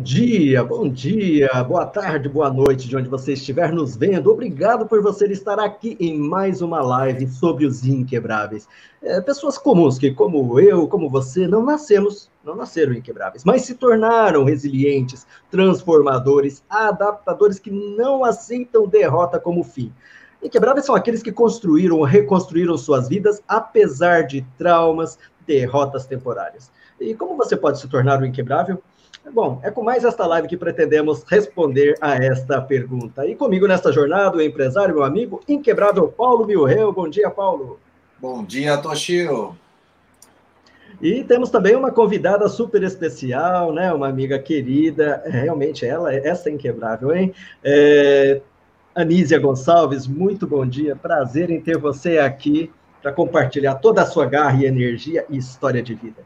Bom dia, bom dia, boa tarde, boa noite, de onde você estiver nos vendo. Obrigado por você estar aqui em mais uma live sobre os inquebráveis. É, pessoas comuns que, como eu, como você, não nascemos, não nasceram inquebráveis, mas se tornaram resilientes, transformadores, adaptadores que não aceitam derrota como fim. Inquebráveis são aqueles que construíram reconstruíram suas vidas apesar de traumas, derrotas temporárias. E como você pode se tornar um inquebrável? Bom, é com mais esta live que pretendemos responder a esta pergunta. E comigo nesta jornada, o empresário, meu amigo, inquebrável Paulo Milreu. Bom dia, Paulo. Bom dia, Toshio. E temos também uma convidada super especial, né? Uma amiga querida, é, realmente ela, essa é inquebrável, hein? É, Anísia Gonçalves, muito bom dia, prazer em ter você aqui para compartilhar toda a sua garra e energia e história de vida.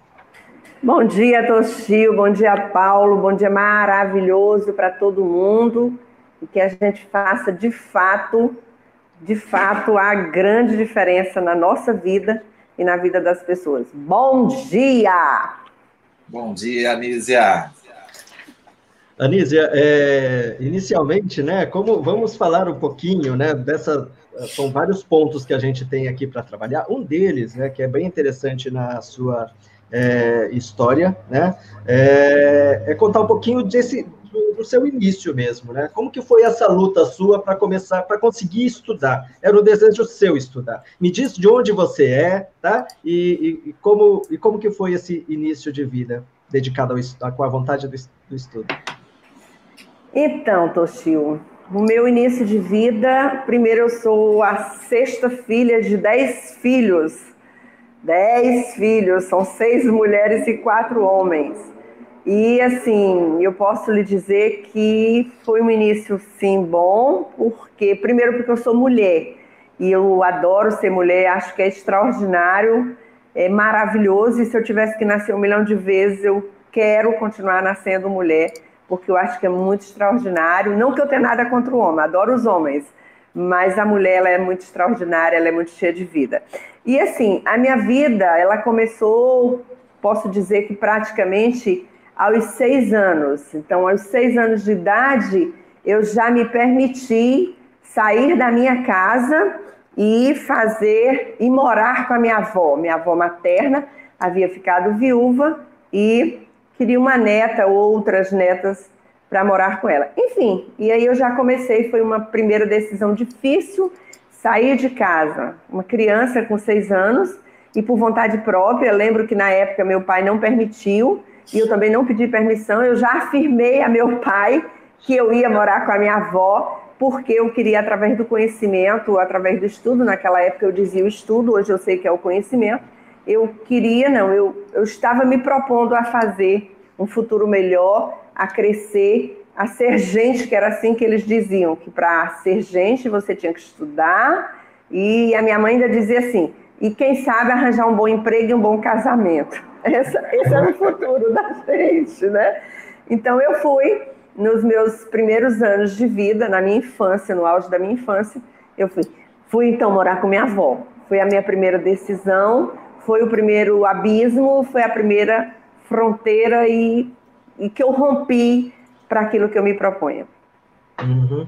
Bom dia, Toshio. Bom dia, Paulo. Bom dia maravilhoso para todo mundo. E que a gente faça de fato, de fato, a grande diferença na nossa vida e na vida das pessoas. Bom dia! Bom dia, Anísia. Anísia, é, inicialmente, né, como vamos falar um pouquinho, né, dessa são vários pontos que a gente tem aqui para trabalhar. Um deles, né, que é bem interessante na sua é, história, né? É, é, contar um pouquinho desse do, do, seu início mesmo, né? Como que foi essa luta sua para começar, para conseguir estudar? Era o desejo seu estudar. Me diz de onde você é, tá? E, e, e como e como que foi esse início de vida dedicado ao com a vontade do, do estudo? Então, Toshio, o meu início de vida, primeiro eu sou a sexta filha de dez filhos Dez filhos, são seis mulheres e quatro homens. E assim, eu posso lhe dizer que foi um início sim bom, porque primeiro porque eu sou mulher e eu adoro ser mulher, acho que é extraordinário, é maravilhoso. E se eu tivesse que nascer um milhão de vezes, eu quero continuar nascendo mulher, porque eu acho que é muito extraordinário. Não que eu tenha nada contra o homem, adoro os homens, mas a mulher ela é muito extraordinária, ela é muito cheia de vida. E assim, a minha vida, ela começou, posso dizer que praticamente aos seis anos. Então, aos seis anos de idade, eu já me permiti sair da minha casa e fazer e morar com a minha avó. Minha avó materna havia ficado viúva e queria uma neta ou outras netas para morar com ela. Enfim, e aí eu já comecei, foi uma primeira decisão difícil, sair de casa, uma criança com seis anos, e por vontade própria, lembro que na época meu pai não permitiu, e eu também não pedi permissão, eu já afirmei a meu pai que eu ia morar com a minha avó, porque eu queria, através do conhecimento, através do estudo, naquela época eu dizia o estudo, hoje eu sei que é o conhecimento, eu queria, não, eu, eu estava me propondo a fazer um futuro melhor, a crescer, a ser gente, que era assim que eles diziam, que para ser gente você tinha que estudar. E a minha mãe ainda dizia assim: e quem sabe arranjar um bom emprego e um bom casamento. Essa, esse era o futuro da gente, né? Então eu fui, nos meus primeiros anos de vida, na minha infância, no auge da minha infância, eu fui. Fui então morar com minha avó. Foi a minha primeira decisão, foi o primeiro abismo, foi a primeira fronteira e, e que eu rompi para aquilo que eu me proponho. Uhum.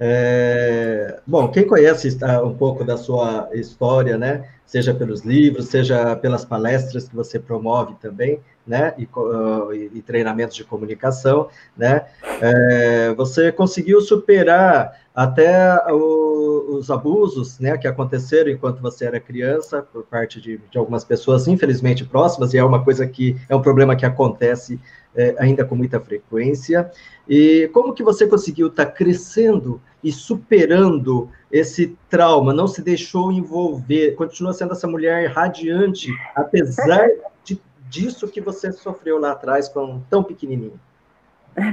É, bom, quem conhece ah, um pouco da sua história, né, seja pelos livros, seja pelas palestras que você promove também, né, e, uh, e treinamentos de comunicação, né, é, você conseguiu superar até o, os abusos, né, que aconteceram enquanto você era criança por parte de, de algumas pessoas, infelizmente próximas, e é uma coisa que é um problema que acontece é, ainda com muita frequência. E como que você conseguiu estar tá crescendo e superando esse trauma? Não se deixou envolver, continua sendo essa mulher radiante, apesar de, disso que você sofreu lá atrás, com tão pequenininho.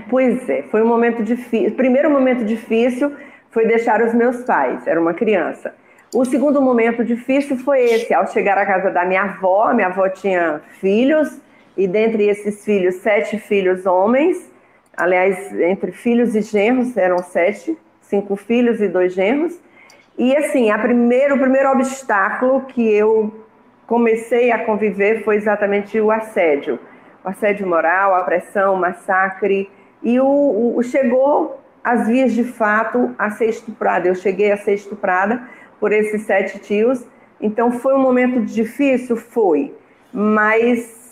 Pois é, foi um momento difícil. Primeiro momento difícil foi deixar os meus pais, era uma criança. O segundo momento difícil foi esse, ao chegar à casa da minha avó, minha avó tinha filhos, e dentre esses filhos, sete filhos homens, aliás, entre filhos e genros eram sete, cinco filhos e dois genros. E assim, a o primeiro obstáculo que eu comecei a conviver foi exatamente o assédio. O assédio moral, a pressão, o massacre, e o, o, chegou às vias de fato a ser estuprada. Eu cheguei a ser estuprada por esses sete tios, então foi um momento difícil? Foi, mas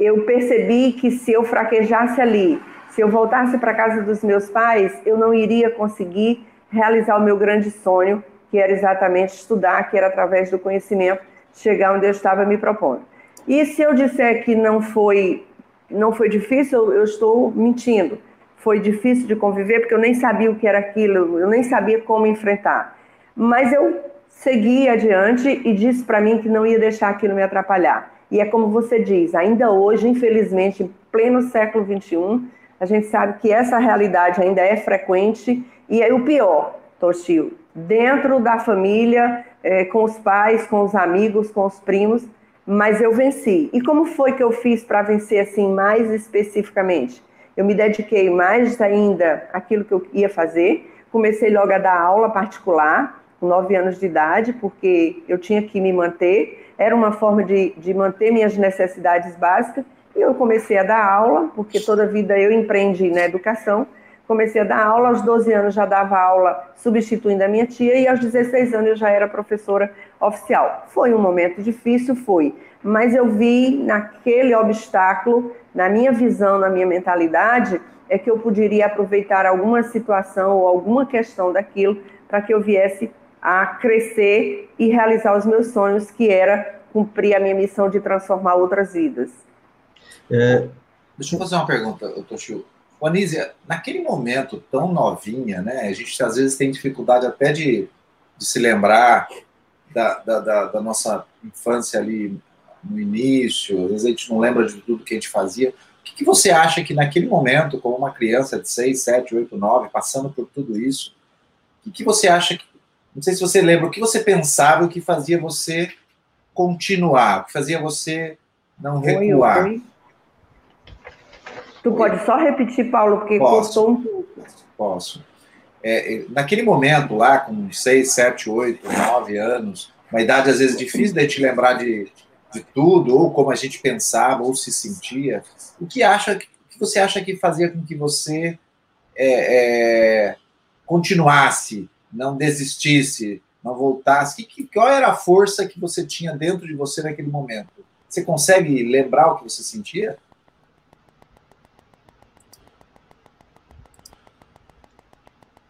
eu percebi que se eu fraquejasse ali, se eu voltasse para casa dos meus pais, eu não iria conseguir realizar o meu grande sonho, que era exatamente estudar, que era através do conhecimento chegar onde eu estava me propondo. E se eu disser que não foi não foi difícil, eu estou mentindo. Foi difícil de conviver porque eu nem sabia o que era aquilo, eu nem sabia como enfrentar. Mas eu segui adiante e disse para mim que não ia deixar aquilo me atrapalhar. E é como você diz, ainda hoje, infelizmente, em pleno século XXI, a gente sabe que essa realidade ainda é frequente e é o pior, Toshio, dentro da família, é, com os pais, com os amigos, com os primos, mas eu venci. E como foi que eu fiz para vencer assim mais especificamente? Eu me dediquei mais ainda àquilo que eu ia fazer. Comecei logo a dar aula particular, com nove anos de idade, porque eu tinha que me manter. Era uma forma de, de manter minhas necessidades básicas e eu comecei a dar aula, porque toda vida eu empreendi na educação. Comecei a dar aula, aos 12 anos já dava aula substituindo a minha tia, e aos 16 anos eu já era professora oficial. Foi um momento difícil, foi, mas eu vi naquele obstáculo, na minha visão, na minha mentalidade, é que eu poderia aproveitar alguma situação ou alguma questão daquilo para que eu viesse a crescer e realizar os meus sonhos, que era cumprir a minha missão de transformar outras vidas. É, deixa eu fazer uma pergunta, Toshio. Anísia, naquele momento tão novinha, né? A gente às vezes tem dificuldade até de, de se lembrar da, da, da, da, nossa infância ali no início, às vezes a gente não lembra de tudo que a gente fazia. O que, que você acha que naquele momento, como uma criança de 6, 7, 8, 9, passando por tudo isso, o que, que você acha que. Não sei se você lembra, o que você pensava, o que fazia você continuar, o que fazia você não recuar? Oi, oi. Tu pode só repetir, Paulo, porque posso, um pouco. Posso. É, é, naquele momento lá, com 6, 7, 8, 9 anos, uma idade às vezes difícil de te lembrar de, de tudo, ou como a gente pensava, ou se sentia, o que, acha, o que você acha que fazia com que você é, é, continuasse, não desistisse, não voltasse? Que, qual era a força que você tinha dentro de você naquele momento? Você consegue lembrar o que você sentia?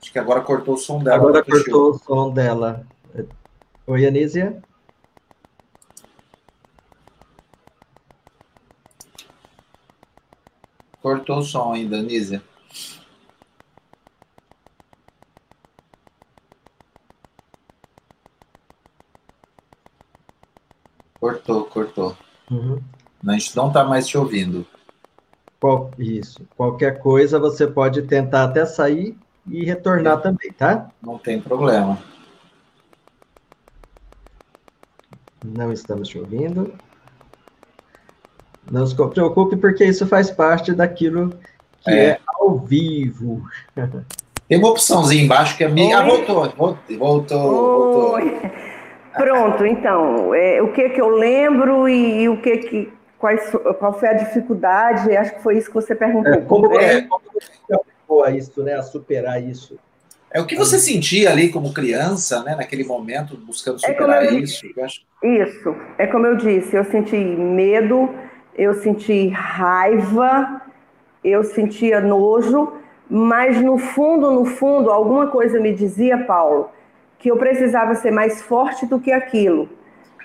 Acho que agora cortou o som dela. Agora cortou o som dela. Oi, Anísia? Cortou o som ainda, Anísia. Cortou, cortou. Uhum. A gente não está mais te ouvindo. Qual, isso. Qualquer coisa você pode tentar até sair e retornar Sim. também, tá? Não tem problema. Não estamos te ouvindo. Não se preocupe, porque isso faz parte daquilo que é, é ao vivo. Tem uma opçãozinha embaixo que a minha. Ah, voltou, voltou, voltou. Pronto, então, é, o que que eu lembro e, e o que que. Quais, qual foi a dificuldade? Acho que foi isso que você perguntou. É, como, é, como a isso, né? A superar isso. É o que você sentia ali como criança, né? Naquele momento, buscando é superar é isso. Isso. É como eu disse, eu senti medo, eu senti raiva, eu sentia nojo, mas no fundo, no fundo, alguma coisa me dizia, Paulo, que eu precisava ser mais forte do que aquilo.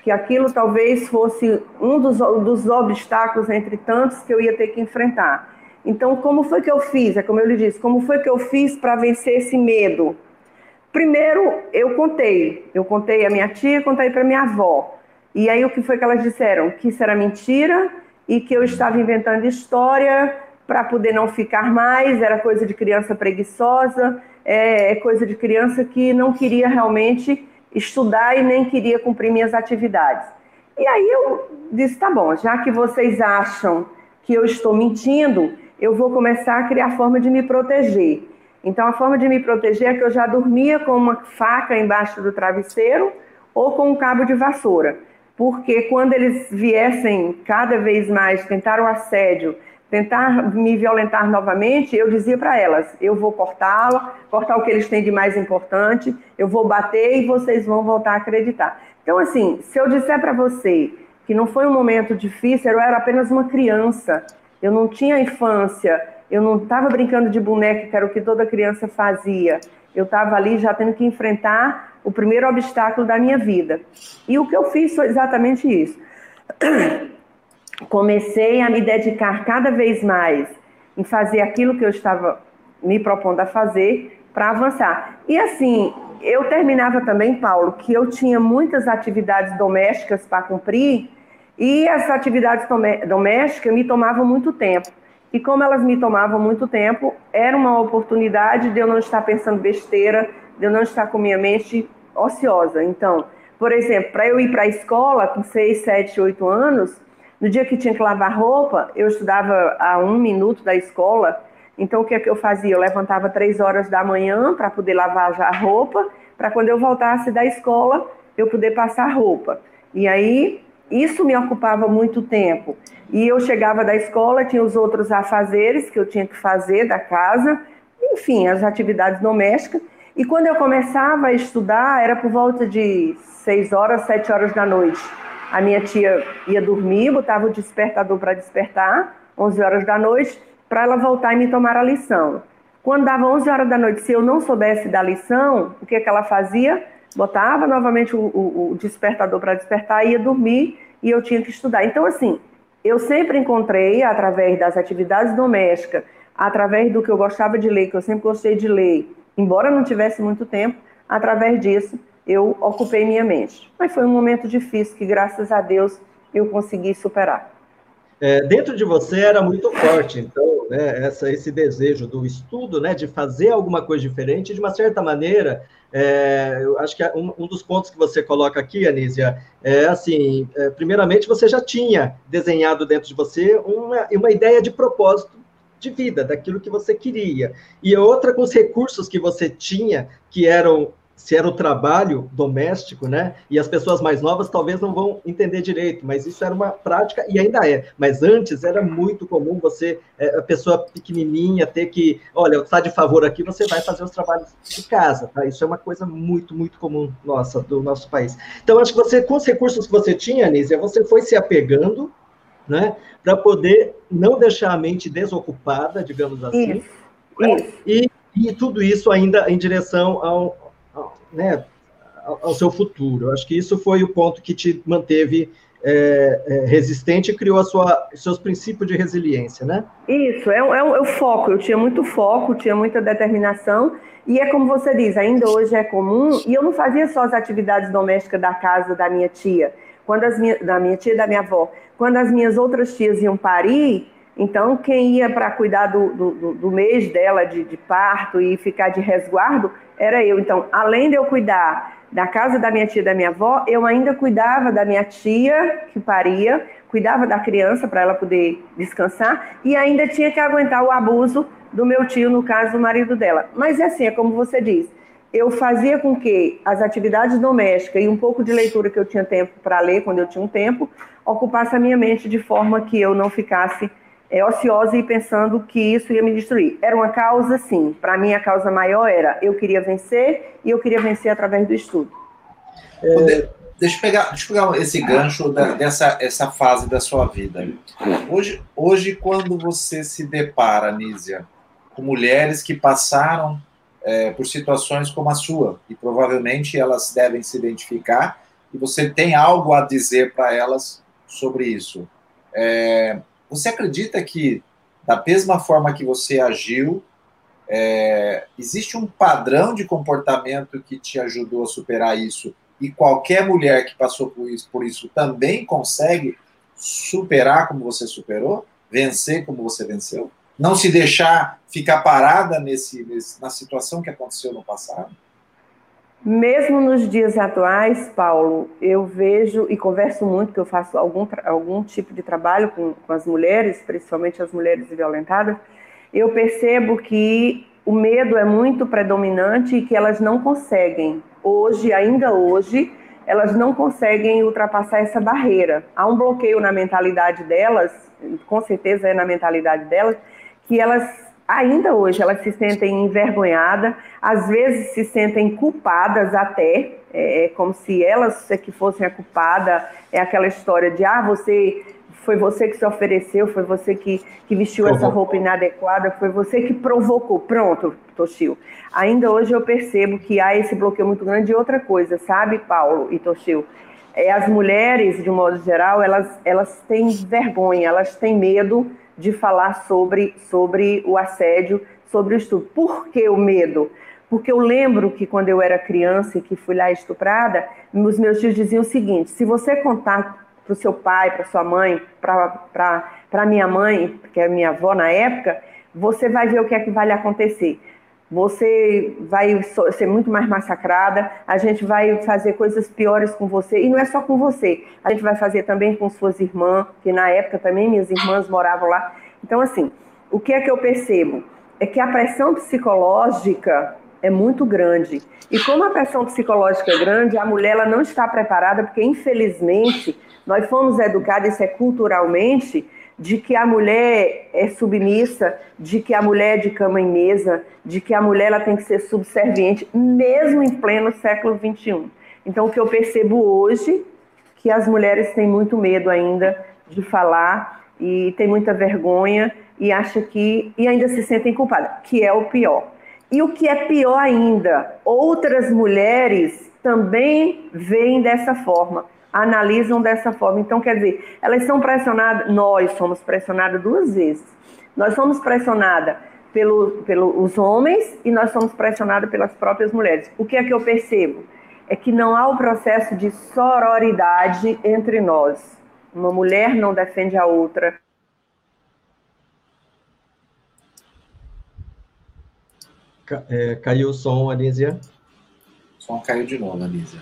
Que aquilo talvez fosse um dos, dos obstáculos entre tantos que eu ia ter que enfrentar. Então, como foi que eu fiz? É como eu lhe disse, como foi que eu fiz para vencer esse medo? Primeiro, eu contei. Eu contei a minha tia, contei para minha avó. E aí o que foi que elas disseram? Que isso era mentira e que eu estava inventando história para poder não ficar mais, era coisa de criança preguiçosa, é, é coisa de criança que não queria realmente estudar e nem queria cumprir minhas atividades. E aí eu disse, tá bom, já que vocês acham que eu estou mentindo, eu vou começar a criar forma de me proteger. Então, a forma de me proteger é que eu já dormia com uma faca embaixo do travesseiro ou com um cabo de vassoura. Porque quando eles viessem cada vez mais tentar o assédio, tentar me violentar novamente, eu dizia para elas: eu vou cortá-lo, cortar o que eles têm de mais importante, eu vou bater e vocês vão voltar a acreditar. Então, assim, se eu disser para você que não foi um momento difícil, eu era apenas uma criança, eu não tinha infância, eu não estava brincando de boneca, que era o que toda criança fazia. Eu estava ali já tendo que enfrentar o primeiro obstáculo da minha vida. E o que eu fiz foi exatamente isso. Comecei a me dedicar cada vez mais em fazer aquilo que eu estava me propondo a fazer para avançar. E assim, eu terminava também, Paulo, que eu tinha muitas atividades domésticas para cumprir e as atividades domésticas me tomavam muito tempo. E como elas me tomavam muito tempo, era uma oportunidade de eu não estar pensando besteira, de eu não estar com minha mente ociosa. Então, por exemplo, para eu ir para a escola com 6, 7, 8 anos, no dia que tinha que lavar roupa, eu estudava a um minuto da escola, então o que, é que eu fazia? Eu levantava três horas da manhã para poder lavar já a roupa, para quando eu voltasse da escola, eu poder passar roupa. E aí, isso me ocupava muito tempo. E eu chegava da escola, tinha os outros afazeres que eu tinha que fazer da casa, enfim, as atividades domésticas. E quando eu começava a estudar, era por volta de seis horas, sete horas da noite. A minha tia ia dormir, botava o despertador para despertar, 11 horas da noite, para ela voltar e me tomar a lição. Quando dava 11 horas da noite, se eu não soubesse da lição, o que, que ela fazia? Botava novamente o, o, o despertador para despertar, ia dormir e eu tinha que estudar. Então, assim, eu sempre encontrei, através das atividades domésticas, através do que eu gostava de ler, que eu sempre gostei de ler, embora não tivesse muito tempo, através disso eu ocupei minha mente. Mas foi um momento difícil que, graças a Deus, eu consegui superar. É, dentro de você era muito forte, então, né, essa, esse desejo do estudo, né, de fazer alguma coisa diferente, de uma certa maneira, é, eu acho que é um, um, dos pontos que você coloca aqui, Anísia, é assim, é, primeiramente você já tinha desenhado dentro de você uma, uma ideia de propósito de vida, daquilo que você queria. E outra com os recursos que você tinha, que eram se era o trabalho doméstico, né? E as pessoas mais novas talvez não vão entender direito, mas isso era uma prática e ainda é. Mas antes era muito comum você, é, a pessoa pequenininha, ter que, olha, está de favor aqui, você vai fazer os trabalhos de casa, tá? Isso é uma coisa muito, muito comum nossa, do nosso país. Então, acho que você, com os recursos que você tinha, Anísia, você foi se apegando, né? Para poder não deixar a mente desocupada, digamos assim. Isso. Né? Isso. E, e tudo isso ainda em direção ao, né, ao, seu futuro. Eu acho que isso foi o ponto que te manteve é, é, resistente e criou sua, os seus princípios de resiliência, né? Isso, é, é, é o foco. Eu tinha muito foco, tinha muita determinação. E é como você diz, ainda hoje é comum. E eu não fazia só as atividades domésticas da casa da minha tia, quando as minha, da minha tia e da minha avó. Quando as minhas outras tias iam parir, então quem ia para cuidar do, do, do, mês dela de, de parto e ficar de resguardo era eu. Então, além de eu cuidar da casa da minha tia e da minha avó, eu ainda cuidava da minha tia, que paria, cuidava da criança para ela poder descansar, e ainda tinha que aguentar o abuso do meu tio, no caso do marido dela. Mas é assim, é como você diz, eu fazia com que as atividades domésticas e um pouco de leitura que eu tinha tempo para ler, quando eu tinha um tempo, ocupasse a minha mente de forma que eu não ficasse é, ociosa e pensando que isso ia me destruir. Era uma causa, sim. Para mim, a causa maior era eu queria vencer e eu queria vencer através do estudo. É... Deixa eu pegar, deixa eu pegar esse gancho da, dessa essa fase da sua vida. Hoje, hoje quando você se depara, Nízia, com mulheres que passaram é, por situações como a sua, e provavelmente elas devem se identificar, e você tem algo a dizer para elas sobre isso. É, você acredita que, da mesma forma que você agiu, é, existe um padrão de comportamento que te ajudou a superar isso e qualquer mulher que passou por isso, por isso também consegue superar como você superou, vencer como você venceu? Não se deixar ficar parada nesse, nesse na situação que aconteceu no passado? Mesmo nos dias atuais, Paulo, eu vejo e converso muito, que eu faço algum, algum tipo de trabalho com, com as mulheres, principalmente as mulheres violentadas, eu percebo que o medo é muito predominante e que elas não conseguem, hoje, ainda hoje, elas não conseguem ultrapassar essa barreira. Há um bloqueio na mentalidade delas, com certeza é na mentalidade delas, que elas ainda hoje elas se sentem envergonhadas, às vezes se sentem culpadas até, é, é como se elas é que fossem a culpada, é aquela história de ah, você foi você que se ofereceu, foi você que, que vestiu essa roupa inadequada, foi você que provocou. Pronto, Toshio. Ainda hoje eu percebo que há esse bloqueio muito grande de outra coisa, sabe, Paulo e Toshio? É, as mulheres, de um modo geral, elas, elas têm vergonha, elas têm medo de falar sobre, sobre o assédio, sobre o estupro. Por que o medo? Porque eu lembro que quando eu era criança e que fui lá estuprada, os meus tios diziam o seguinte: se você contar para o seu pai, para sua mãe, para minha mãe, que é minha avó na época, você vai ver o que é que vai lhe acontecer. Você vai ser muito mais massacrada, a gente vai fazer coisas piores com você, e não é só com você, a gente vai fazer também com suas irmãs, que na época também minhas irmãs moravam lá. Então, assim, o que é que eu percebo? É que a pressão psicológica é muito grande. E como a pressão psicológica é grande, a mulher ela não está preparada, porque infelizmente nós fomos educados, isso é culturalmente, de que a mulher é submissa, de que a mulher é de cama em mesa, de que a mulher ela tem que ser subserviente, mesmo em pleno século XXI. Então, o que eu percebo hoje, que as mulheres têm muito medo ainda de falar e tem muita vergonha e acha que e ainda se sentem culpadas, que é o pior. E o que é pior ainda, outras mulheres também veem dessa forma analisam dessa forma. Então, quer dizer, elas são pressionadas, nós somos pressionadas duas vezes. Nós somos pressionadas pelos pelo, homens e nós somos pressionadas pelas próprias mulheres. O que é que eu percebo? É que não há o processo de sororidade entre nós. Uma mulher não defende a outra. É, caiu o som, Anísia. O som caiu de novo, Anísia.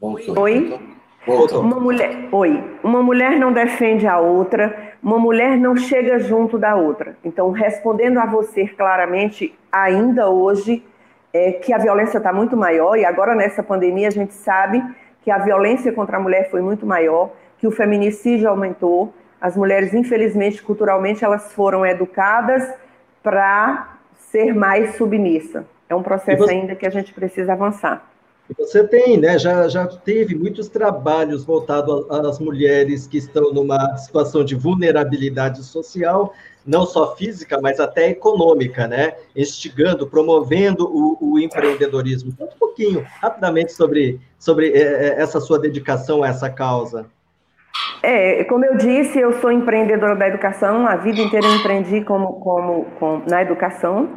Oi? Voltou. Uma mulher, oi. Uma mulher não defende a outra, uma mulher não chega junto da outra. Então, respondendo a você claramente, ainda hoje, é que a violência está muito maior, e agora nessa pandemia a gente sabe que a violência contra a mulher foi muito maior, que o feminicídio aumentou. As mulheres, infelizmente, culturalmente, elas foram educadas para ser mais submissa. É um processo você... ainda que a gente precisa avançar. Você tem, né? Já, já teve muitos trabalhos voltados às mulheres que estão numa situação de vulnerabilidade social, não só física, mas até econômica, né? Instigando, promovendo o, o empreendedorismo. Um pouquinho, rapidamente, sobre, sobre é, é, essa sua dedicação a essa causa. É, como eu disse, eu sou empreendedora da educação, a vida inteira eu empreendi como, como, como na educação,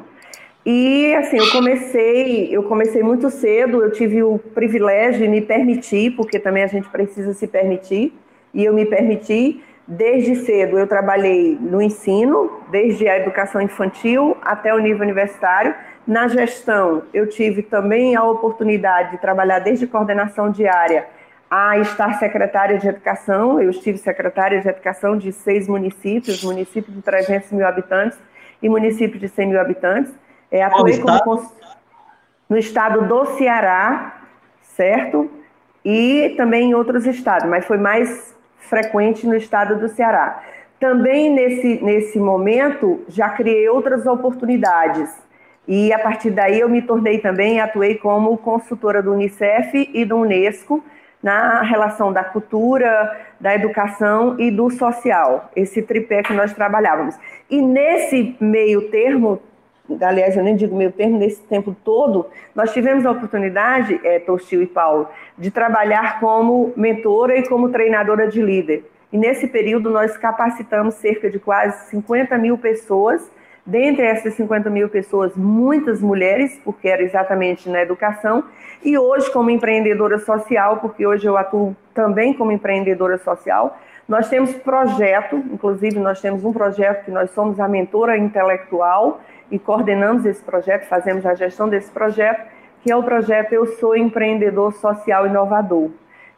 e assim, eu comecei, eu comecei muito cedo, eu tive o privilégio de me permitir, porque também a gente precisa se permitir, e eu me permiti desde cedo. Eu trabalhei no ensino, desde a educação infantil até o nível universitário. Na gestão, eu tive também a oportunidade de trabalhar desde coordenação diária a estar secretária de educação. Eu estive secretária de educação de seis municípios, município de 300 mil habitantes e município de 100 mil habitantes. É, atuei como no estado do Ceará, certo? E também em outros estados, mas foi mais frequente no estado do Ceará. Também nesse, nesse momento já criei outras oportunidades. E a partir daí eu me tornei também, atuei como consultora do Unicef e do Unesco na relação da cultura, da educação e do social, esse tripé que nós trabalhávamos. E nesse meio termo aliás, eu nem digo meio termo, nesse tempo todo, nós tivemos a oportunidade, é, Tostil e Paulo, de trabalhar como mentora e como treinadora de líder. E nesse período nós capacitamos cerca de quase 50 mil pessoas, dentre essas 50 mil pessoas, muitas mulheres, porque era exatamente na educação, e hoje como empreendedora social, porque hoje eu atuo também como empreendedora social, nós temos projeto, inclusive nós temos um projeto que nós somos a mentora intelectual, e coordenamos esse projeto, fazemos a gestão desse projeto, que é o projeto Eu Sou Empreendedor Social Inovador.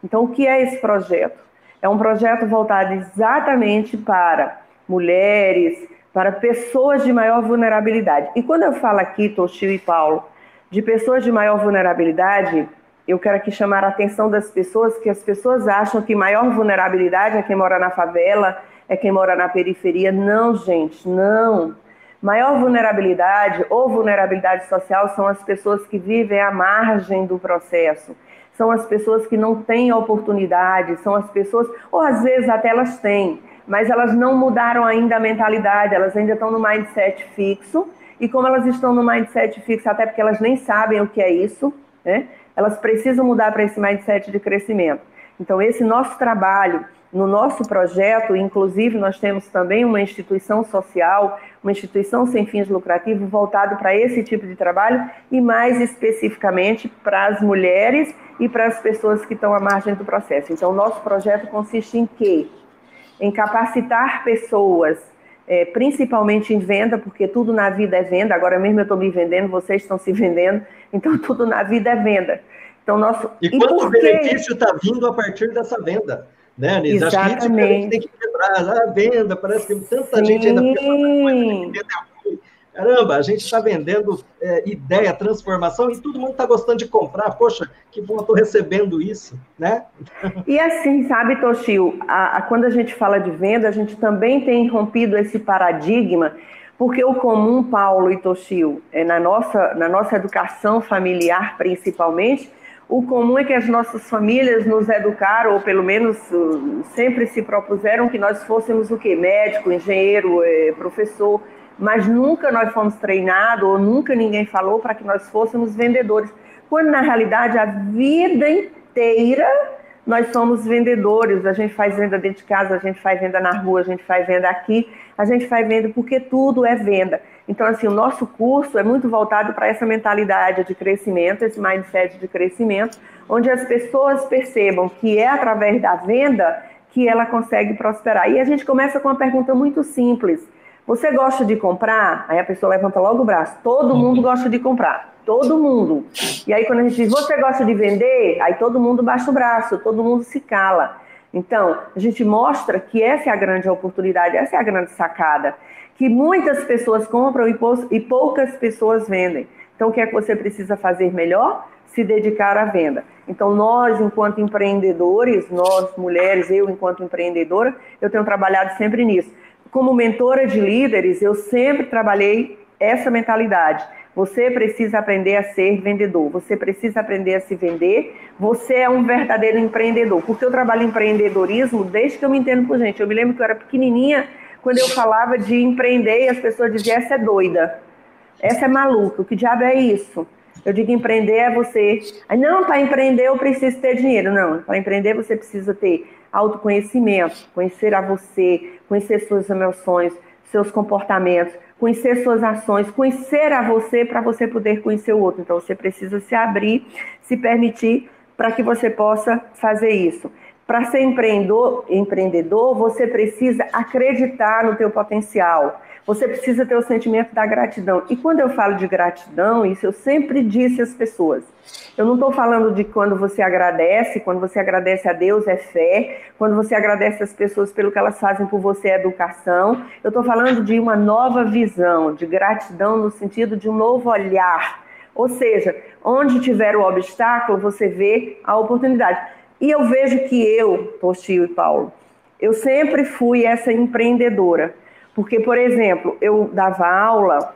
Então, o que é esse projeto? É um projeto voltado exatamente para mulheres, para pessoas de maior vulnerabilidade. E quando eu falo aqui, Toshio e Paulo, de pessoas de maior vulnerabilidade, eu quero aqui chamar a atenção das pessoas que as pessoas acham que maior vulnerabilidade é quem mora na favela, é quem mora na periferia. Não, gente, não. Maior vulnerabilidade ou vulnerabilidade social são as pessoas que vivem à margem do processo. São as pessoas que não têm oportunidade, são as pessoas, ou às vezes até elas têm, mas elas não mudaram ainda a mentalidade, elas ainda estão no mindset fixo. E como elas estão no mindset fixo, até porque elas nem sabem o que é isso, né? elas precisam mudar para esse mindset de crescimento. Então, esse nosso trabalho, no nosso projeto, inclusive, nós temos também uma instituição social, uma instituição sem fins lucrativos voltado para esse tipo de trabalho e, mais especificamente, para as mulheres e para as pessoas que estão à margem do processo. Então, nosso projeto consiste em quê? Em capacitar pessoas é, principalmente em venda, porque tudo na vida é venda. Agora mesmo eu estou me vendendo, vocês estão se vendendo, então tudo na vida é venda. Então, nosso... E, e quanto benefício está vindo a partir dessa venda? Né, Anis? Exatamente. Acho que isso que a gente tem que quebrar. A venda, parece que tanta Sim. gente ainda falando coisa Caramba, a gente está vendendo é, ideia, transformação, e todo mundo está gostando de comprar. Poxa, que bom, estou recebendo isso, né? E assim, sabe, Toshio, a, a, quando a gente fala de venda, a gente também tem rompido esse paradigma, porque o comum, Paulo e Toshio, é, na, nossa, na nossa educação familiar principalmente, o comum é que as nossas famílias nos educaram, ou pelo menos uh, sempre se propuseram que nós fôssemos o quê? Médico, engenheiro, é, professor mas nunca nós fomos treinados, ou nunca ninguém falou para que nós fôssemos vendedores. Quando na realidade a vida inteira nós somos vendedores, a gente faz venda dentro de casa, a gente faz venda na rua, a gente faz venda aqui, a gente faz venda porque tudo é venda. Então, assim, o nosso curso é muito voltado para essa mentalidade de crescimento, esse mindset de crescimento, onde as pessoas percebam que é através da venda que ela consegue prosperar. E a gente começa com uma pergunta muito simples você gosta de comprar? Aí a pessoa levanta logo o braço. Todo uhum. mundo gosta de comprar. Todo mundo. E aí quando a gente diz, você gosta de vender? Aí todo mundo baixa o braço, todo mundo se cala. Então, a gente mostra que essa é a grande oportunidade, essa é a grande sacada. Que muitas pessoas compram e poucas pessoas vendem. Então, o que é que você precisa fazer melhor? Se dedicar à venda. Então, nós, enquanto empreendedores, nós mulheres, eu, enquanto empreendedora, eu tenho trabalhado sempre nisso como mentora de líderes, eu sempre trabalhei essa mentalidade. Você precisa aprender a ser vendedor, você precisa aprender a se vender, você é um verdadeiro empreendedor. Porque eu trabalho em empreendedorismo desde que eu me entendo por gente. Eu me lembro que eu era pequenininha, quando eu falava de empreender, e as pessoas diziam: essa é doida, essa é maluca, que diabo é isso? Eu digo: empreender é você. Não, para empreender eu preciso ter dinheiro. Não, para empreender você precisa ter autoconhecimento, conhecer a você, conhecer suas emoções, seus comportamentos, conhecer suas ações, conhecer a você para você poder conhecer o outro. Então você precisa se abrir, se permitir para que você possa fazer isso. Para ser empreendedor, empreendedor, você precisa acreditar no teu potencial. Você precisa ter o sentimento da gratidão. E quando eu falo de gratidão, isso eu sempre disse às pessoas. Eu não estou falando de quando você agradece, quando você agradece a Deus é fé, quando você agradece as pessoas pelo que elas fazem por você é educação. Eu estou falando de uma nova visão, de gratidão no sentido de um novo olhar. Ou seja, onde tiver o obstáculo, você vê a oportunidade. E eu vejo que eu, Postil e Paulo, eu sempre fui essa empreendedora. Porque, por exemplo, eu dava aula,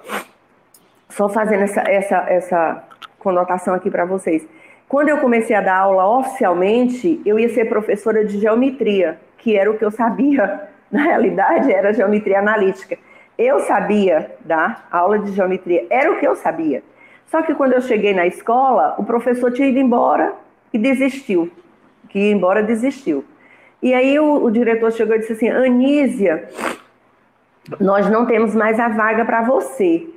só fazendo essa, essa, essa conotação aqui para vocês. Quando eu comecei a dar aula oficialmente, eu ia ser professora de geometria, que era o que eu sabia. Na realidade, era geometria analítica. Eu sabia dar aula de geometria, era o que eu sabia. Só que quando eu cheguei na escola, o professor tinha ido embora e desistiu que ia embora desistiu. E aí o, o diretor chegou e disse assim: Anísia, nós não temos mais a vaga para você.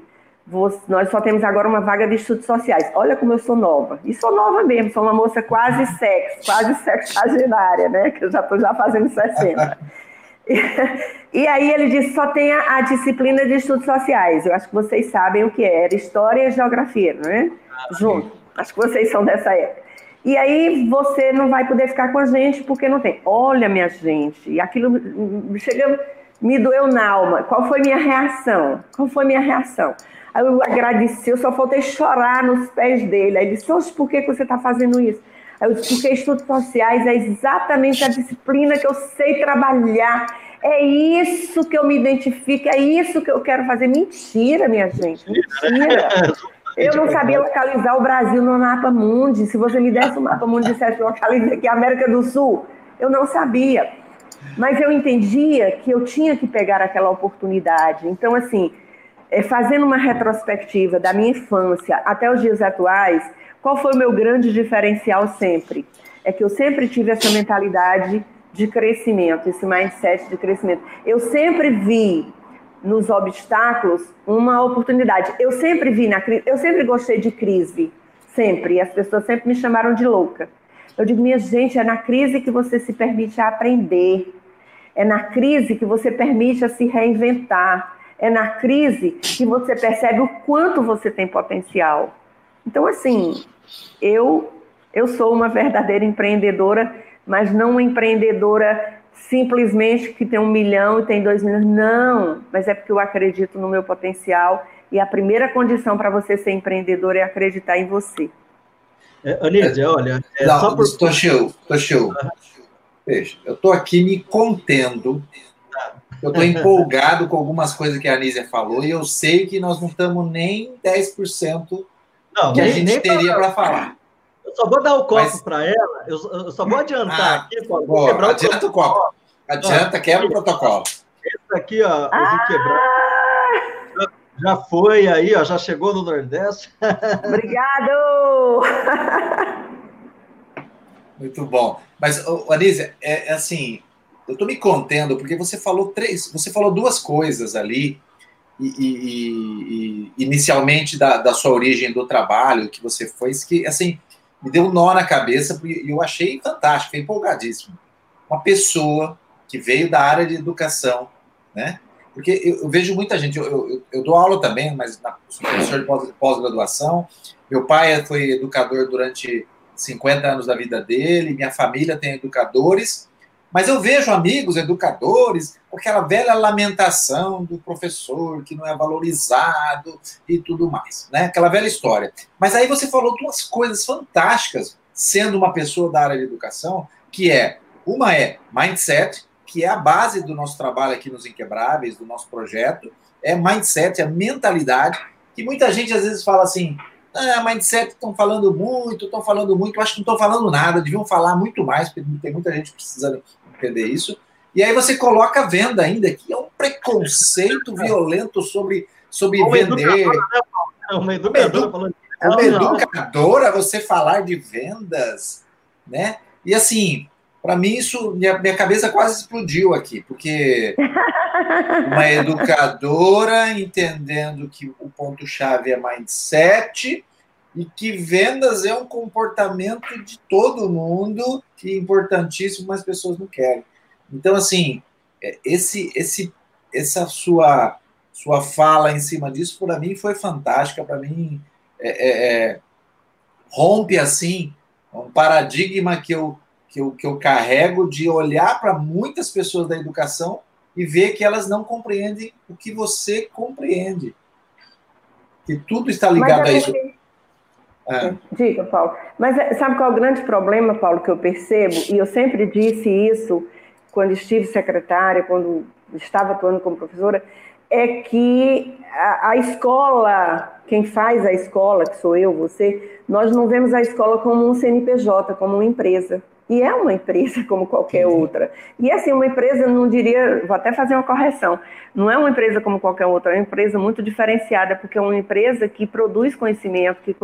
você. Nós só temos agora uma vaga de estudos sociais. Olha como eu sou nova. E sou nova mesmo, sou uma moça quase sexo, quase sexagenária, né? Que eu já estou já fazendo 60. e aí ele disse, só tem a, a, disciplina de estudos sociais. Eu acho que vocês sabem o que é. Era história e geografia, não é? Ah, Junto. Acho que vocês são dessa época. E aí você não vai poder ficar com a gente porque não tem. Olha, minha gente, e aquilo chega, me doeu na alma. Qual foi minha reação? Qual foi minha reação? Aí eu agradeci, eu só faltei chorar nos pés dele. Aí ele disse, por que, você está fazendo isso? Aí eu disse, porque estudos sociais é exatamente a disciplina que eu sei trabalhar. É isso que eu me identifico, é isso que eu quero fazer. Mentira, minha gente, mentira. Eu não sabia localizar o Brasil no mapa mundi. Se você me desse o mapa mundi e dissesse localiza aqui a América do Sul, eu não sabia. Mas eu entendia que eu tinha que pegar aquela oportunidade. Então, assim, é, fazendo uma retrospectiva da minha infância até os dias atuais, qual foi o meu grande diferencial sempre? É que eu sempre tive essa mentalidade de crescimento, esse mindset de crescimento. Eu sempre vi nos obstáculos uma oportunidade. Eu sempre vi na eu sempre gostei de crise, sempre. E as pessoas sempre me chamaram de louca. Eu digo, minha gente, é na crise que você se permite aprender. É na crise que você permite se reinventar. É na crise que você percebe o quanto você tem potencial. Então, assim, eu eu sou uma verdadeira empreendedora, mas não uma empreendedora simplesmente que tem um milhão e tem dois milhões. Não, mas é porque eu acredito no meu potencial e a primeira condição para você ser empreendedor é acreditar em você. É, Anísia, olha. É não, só por... Toshio, Toshio, veja, eu estou aqui me contendo. Eu estou empolgado com algumas coisas que a Anísia falou e eu sei que nós não estamos nem 10% não, que nem, a gente teria para falar. Eu só vou dar o copo Mas... para ela, eu, eu, só vou adiantar ah, aqui. Boa, adianta o, o copo. Adianta, quebra o protocolo. Esse aqui, ó, ah! quebrar. Já foi aí, ó, já chegou no Nordeste. Obrigado! Muito bom. Mas, Anísia, é, é assim, eu estou me contendo porque você falou três, você falou duas coisas ali e, e, e, inicialmente da, da, sua origem do trabalho que você foi, que assim me deu um nó na cabeça e eu achei fantástico, fiquei empolgadíssimo. Uma pessoa que veio da área de educação, né? Porque eu, eu vejo muita gente, eu, eu, eu, dou aula também, mas na, sou professor de pós-graduação. Meu pai foi educador durante 50 anos da vida dele, minha família tem educadores, mas eu vejo amigos educadores com aquela velha lamentação do professor que não é valorizado e tudo mais, né? Aquela velha história. Mas aí você falou duas coisas fantásticas, sendo uma pessoa da área de educação, que é uma é mindset, que é a base do nosso trabalho aqui nos Inquebráveis, do nosso projeto, é mindset, é mentalidade, que muita gente às vezes fala assim, ah, mindset estão falando muito, estão falando muito, eu acho que não estão falando nada, deviam falar muito mais, porque tem muita gente precisando entender isso. E aí você coloca a venda ainda, que é um preconceito violento sobre, sobre uma vender. Educadora, né, uma educadora, falando... uma educadora, você falar de vendas, né? E assim, para mim, isso, minha, minha cabeça quase explodiu aqui, porque uma educadora entendendo que o ponto-chave é mindset e que vendas é um comportamento de todo mundo que é importantíssimo, mas as pessoas não querem. Então, assim, é, esse, esse, essa sua, sua fala em cima disso, para mim, foi fantástica. Para mim, é, é, é, rompe, assim, um paradigma que eu que eu, que eu carrego de olhar para muitas pessoas da educação e ver que elas não compreendem o que você compreende. Que tudo está ligado a isso. É. Diga, Paulo. Mas é, sabe qual é o grande problema, Paulo, que eu percebo? E eu sempre disse isso quando estive secretária, quando estava atuando como professora, é que a, a, escola, quem faz a escola, que sou eu, você, nós não vemos a escola como um CNPJ, como uma empresa. E é uma empresa como qualquer outra. E assim, uma empresa, não diria, vou até fazer uma correção, não é uma empresa como qualquer outra, é uma empresa muito diferenciada, porque é uma empresa que produz conhecimento, que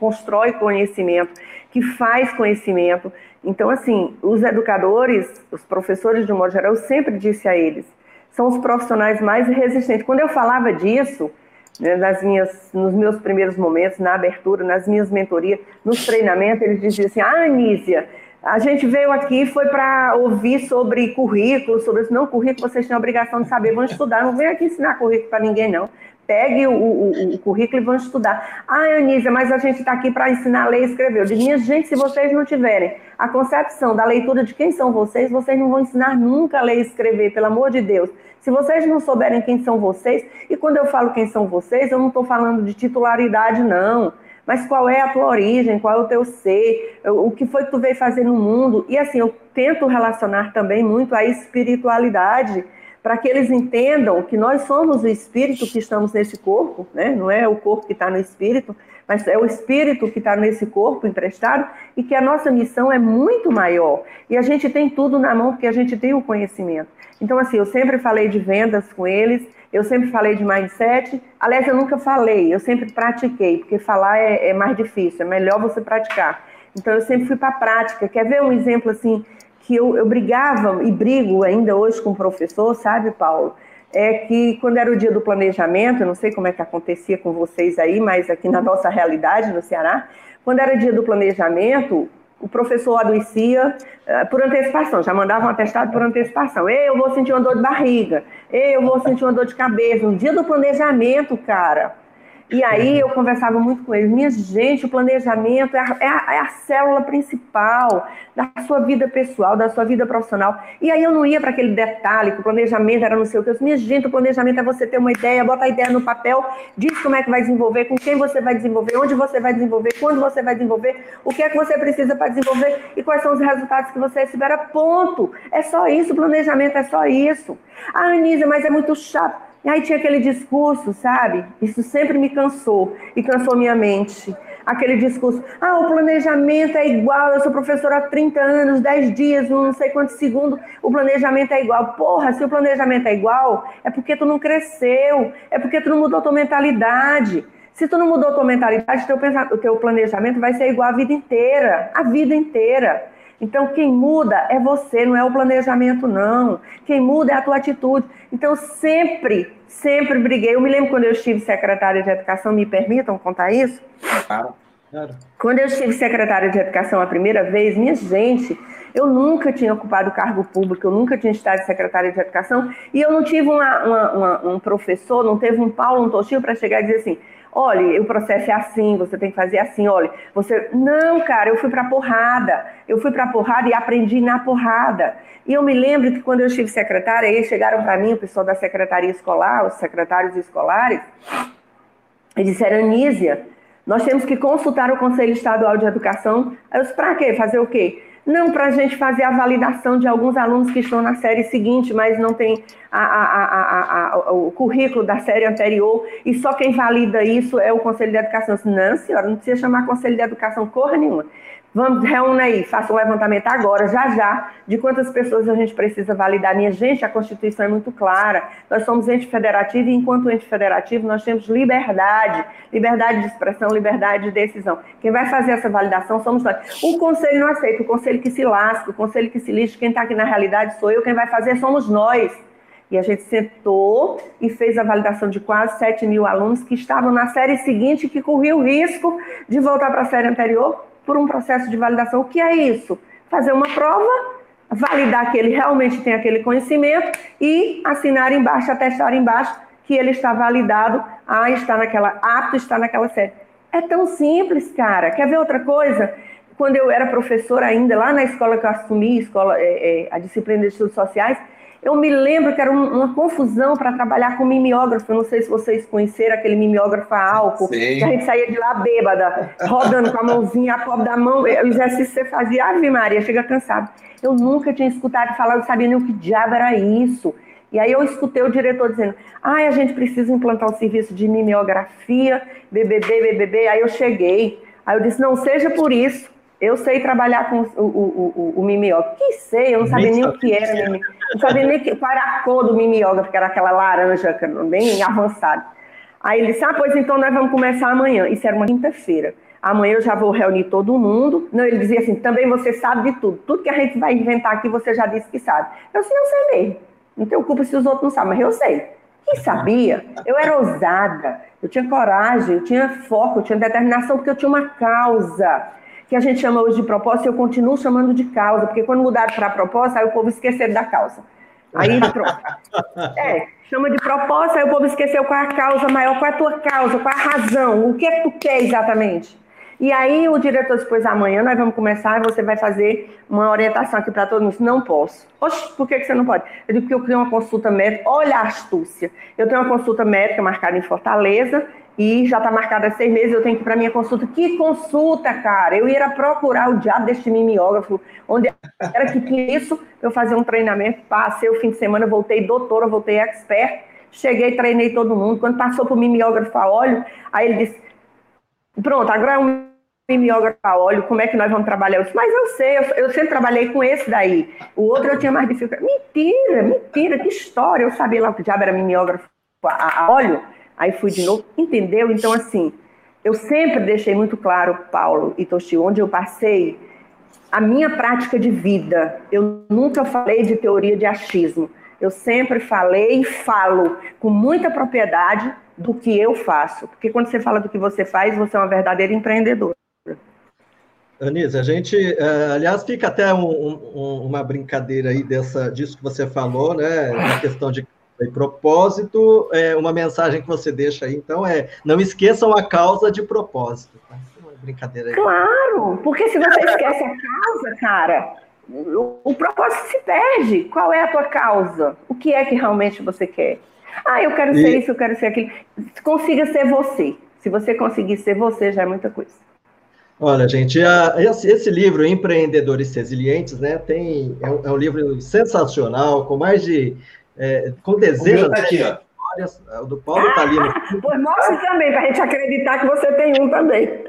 constrói conhecimento, que faz conhecimento. Então, assim, os educadores, os professores, de um modo geral, eu sempre disse a eles, são os profissionais mais resistentes. Quando eu falava disso, né, nas minhas, nos meus primeiros momentos, na abertura, nas minhas mentorias, nos treinamentos, eles diziam assim, ah, Anísia, a gente veio aqui foi para ouvir sobre currículo, sobre isso. Não, currículo vocês têm a obrigação de saber, vão estudar. Não vem aqui ensinar currículo para ninguém, não. Pegue o, o, o, currículo e vão estudar. Ah, Anísia, mas a gente está aqui para ensinar a ler e escrever. Eu digo, minha gente, se vocês não tiverem a concepção da leitura de quem são vocês, vocês não vão ensinar nunca a ler e escrever, pelo amor de Deus. Se vocês não souberem quem são vocês, e quando eu falo quem são vocês, eu não estou falando de titularidade, não. Mas qual é a tua origem, qual é o teu ser, o que foi que tu veio fazer no mundo. E assim, eu tento relacionar também muito a espiritualidade para que eles entendam que nós somos o espírito que estamos nesse corpo, né? não é o corpo que está no espírito, mas é o espírito que está nesse corpo emprestado e que a nossa missão é muito maior. E a gente tem tudo na mão porque a gente tem o conhecimento. Então, assim, eu sempre falei de vendas com eles, eu sempre falei de mindset. Aliás, eu nunca falei, eu sempre pratiquei, porque falar é, é mais difícil, é melhor você praticar. Então, eu sempre fui para a prática. Quer ver um exemplo assim? que eu, eu brigava e brigo ainda hoje com o professor, sabe, Paulo? É que quando era o dia do planejamento, eu não sei como é que acontecia com vocês aí, mas aqui na nossa realidade no Ceará, quando era dia do planejamento, o professor adoecia uh, por antecipação, já mandava um atestado por antecipação. Ei, eu vou sentir uma dor de barriga. Ei, eu vou sentir uma dor de cabeça. No dia do planejamento, cara, e aí eu conversava muito com eles, minha gente, o planejamento é a, é, a, é a, célula principal da sua vida pessoal, da sua vida profissional. E aí eu não ia para aquele detalhe que o planejamento era não sei o que. Eu disse, minha gente, o planejamento é você ter uma ideia, bota a ideia no papel, diz como é que vai desenvolver, com quem você vai desenvolver, onde você vai desenvolver, quando você vai desenvolver, o que é que você precisa para desenvolver e quais são os resultados que você espera. Ponto. É só isso, o planejamento é só isso. Ah, Anísia, mas é muito chato. E aí tinha aquele discurso, sabe? Isso sempre me cansou e cansou minha mente. Aquele discurso, ah, o planejamento é igual, eu sou professora há 30 anos, 10 dias, não sei quantos segundos, o planejamento é igual. Porra, se o planejamento é igual, é porque tu não cresceu, é porque tu não mudou tua mentalidade. Se tu não mudou tua mentalidade, teu, o teu planejamento vai ser igual a vida inteira, a vida inteira. Então, quem muda é você, não é o planejamento, não. Quem muda é a tua atitude. Então, sempre, sempre briguei. Eu me lembro quando eu estive secretária de Educação, me permitam contar isso? Claro. claro. Quando eu estive secretária de Educação a primeira vez, minha gente, eu nunca tinha ocupado cargo público, eu nunca tinha estado secretária de Educação, e eu não tive uma, uma, uma, um professor, não teve um Paulo, um Tostinho para chegar e dizer assim, olha, o processo é assim, você tem que fazer assim, olha, você. Não, cara, eu fui para porrada. Eu fui para porrada e aprendi na porrada. E eu me lembro que quando eu estive secretária, aí chegaram para mim, o pessoal da secretaria escolar, os secretários escolares, e disseram, Anísia, nós temos que consultar o Conselho Estadual de Educação. Eu disse, para quê? Fazer o quê? Não, para a gente fazer a validação de alguns alunos que estão na série seguinte, mas não tem a, a, a, o currículo da série anterior, e só quem valida isso é o Conselho de Educação. Não, senhora, não precisa chamar Conselho de Educação corra nenhuma. Vamos, reúna aí, faça um levantamento agora, já já, de quantas pessoas a gente precisa validar. Minha gente, a Constituição é muito clara. Nós somos ente federativo e, enquanto ente federativo, nós temos liberdade, liberdade de expressão, liberdade de decisão. Quem vai fazer essa validação somos nós. O conselho não aceita, o conselho que se lasca, o conselho que se lixa, quem está aqui na realidade sou eu, quem vai fazer somos nós. E a gente sentou e fez a validação de quase 7 mil alunos que estavam na série seguinte que corriam o risco de voltar para a série anterior por um processo de validação. O que é isso? Fazer uma prova, validar que ele realmente tem aquele conhecimento e assinar embaixo, atestar embaixo que ele está validado a estar naquela, apto estar naquela série. É tão simples, cara. Quer ver outra coisa? Quando eu era professora ainda, lá na escola que eu assumi, escola, é, é, a disciplina de estudos sociais, eu me lembro que era um, uma confusão para trabalhar com mimeógrafo. Eu não sei se vocês conheceram aquele mimeógrafo a álcool, Sim. que a gente saía de lá bêbada, rodando com a mãozinha, a copa da mão, o exercício que você fazia, Ave Maria, chega cansado. Eu nunca tinha escutado falar, não sabia nem o que diabo era isso. E aí eu escutei o diretor dizendo, ah, a gente precisa implantar um serviço de mimeografia, BBB, BBB. Aí eu cheguei, aí eu disse, não seja por isso, eu sei trabalhar com o, o, o, o. Que sei, eu não sabia nem o que era mimeógrafo. Não sabia nem que, qual era a cor do mimeógrafo, que era aquela laranja, bem avançada. Aí ele disse, ah, pois então nós vamos começar amanhã. Isso era uma quinta-feira. Amanhã eu já vou reunir todo mundo. Não, ele dizia assim, também você sabe de tudo. Tudo que a gente vai inventar aqui, você já disse que sabe. Eu disse, eu sei mesmo. Não tenho culpa se os outros não sabem, mas eu sei. Quem sabia? Eu era ousada, eu tinha coragem, eu tinha foco, eu tinha determinação, porque eu tinha uma causa que a gente chama hoje de propósito, eu continuo chamando de causa, porque quando mudaram para proposta, aí o povo esqueceu da causa. Aí pronto. É, chama de proposta, aí o povo esqueceu qual é a causa maior, qual é a tua causa, qual é a razão, o que é que tu quer exatamente. E aí o diretor disse, pois amanhã nós vamos começar e você vai fazer uma orientação aqui para todo mundo. Não posso. Oxe, por que, que você não pode? Eu digo, porque eu criei uma consulta médica. Olha a astúcia. Eu tenho uma consulta médica marcada em Fortaleza e já está marcada seis meses, eu tenho que ir para minha consulta. Que consulta, cara? Eu ia procurar o diabo deste mimeógrafo, onde era que tinha isso, eu fazer um treinamento, passei o fim de semana, voltei doutora, voltei expert, cheguei, treinei todo mundo. Quando passou para o mimeógrafo a óleo, aí ele disse, pronto, agora é um mimeógrafo a óleo, como é que nós vamos trabalhar? Eu disse, mas eu sei, eu, eu sempre trabalhei com esse daí. O outro eu tinha mais dificuldade. Mentira, mentira, que história. Eu sabia lá que o diabo era mimeógrafo a, a óleo. Aí fui de novo, entendeu? Então, assim, eu sempre deixei muito claro, Paulo e Toshi, onde eu passei, a minha prática de vida. Eu nunca falei de teoria de achismo. Eu sempre falei e falo com muita propriedade do que eu faço. Porque quando você fala do que você faz, você é uma verdadeira empreendedora. Anise, a gente, uh, aliás, fica até um, um, uma brincadeira aí dessa, disso que você falou, né? Na questão de e propósito, é uma mensagem que você deixa aí, então, é não esqueçam a causa de propósito. Tá? É brincadeira aí. Claro, porque se você esquece a causa, cara, o, o propósito se perde. Qual é a tua causa? O que é que realmente você quer? Ah, eu quero e... ser isso, eu quero ser aquilo. Consiga ser você. Se você conseguir ser você, já é muita coisa. Olha, gente, a, esse, esse, livro, Empreendedores Resilientes, né, tem, é um, é um livro sensacional, com mais de é, com dezenas tá aqui, ó. histórias. O do Paulo está ali. No... Pois mostre também, para a gente acreditar que você tem um também.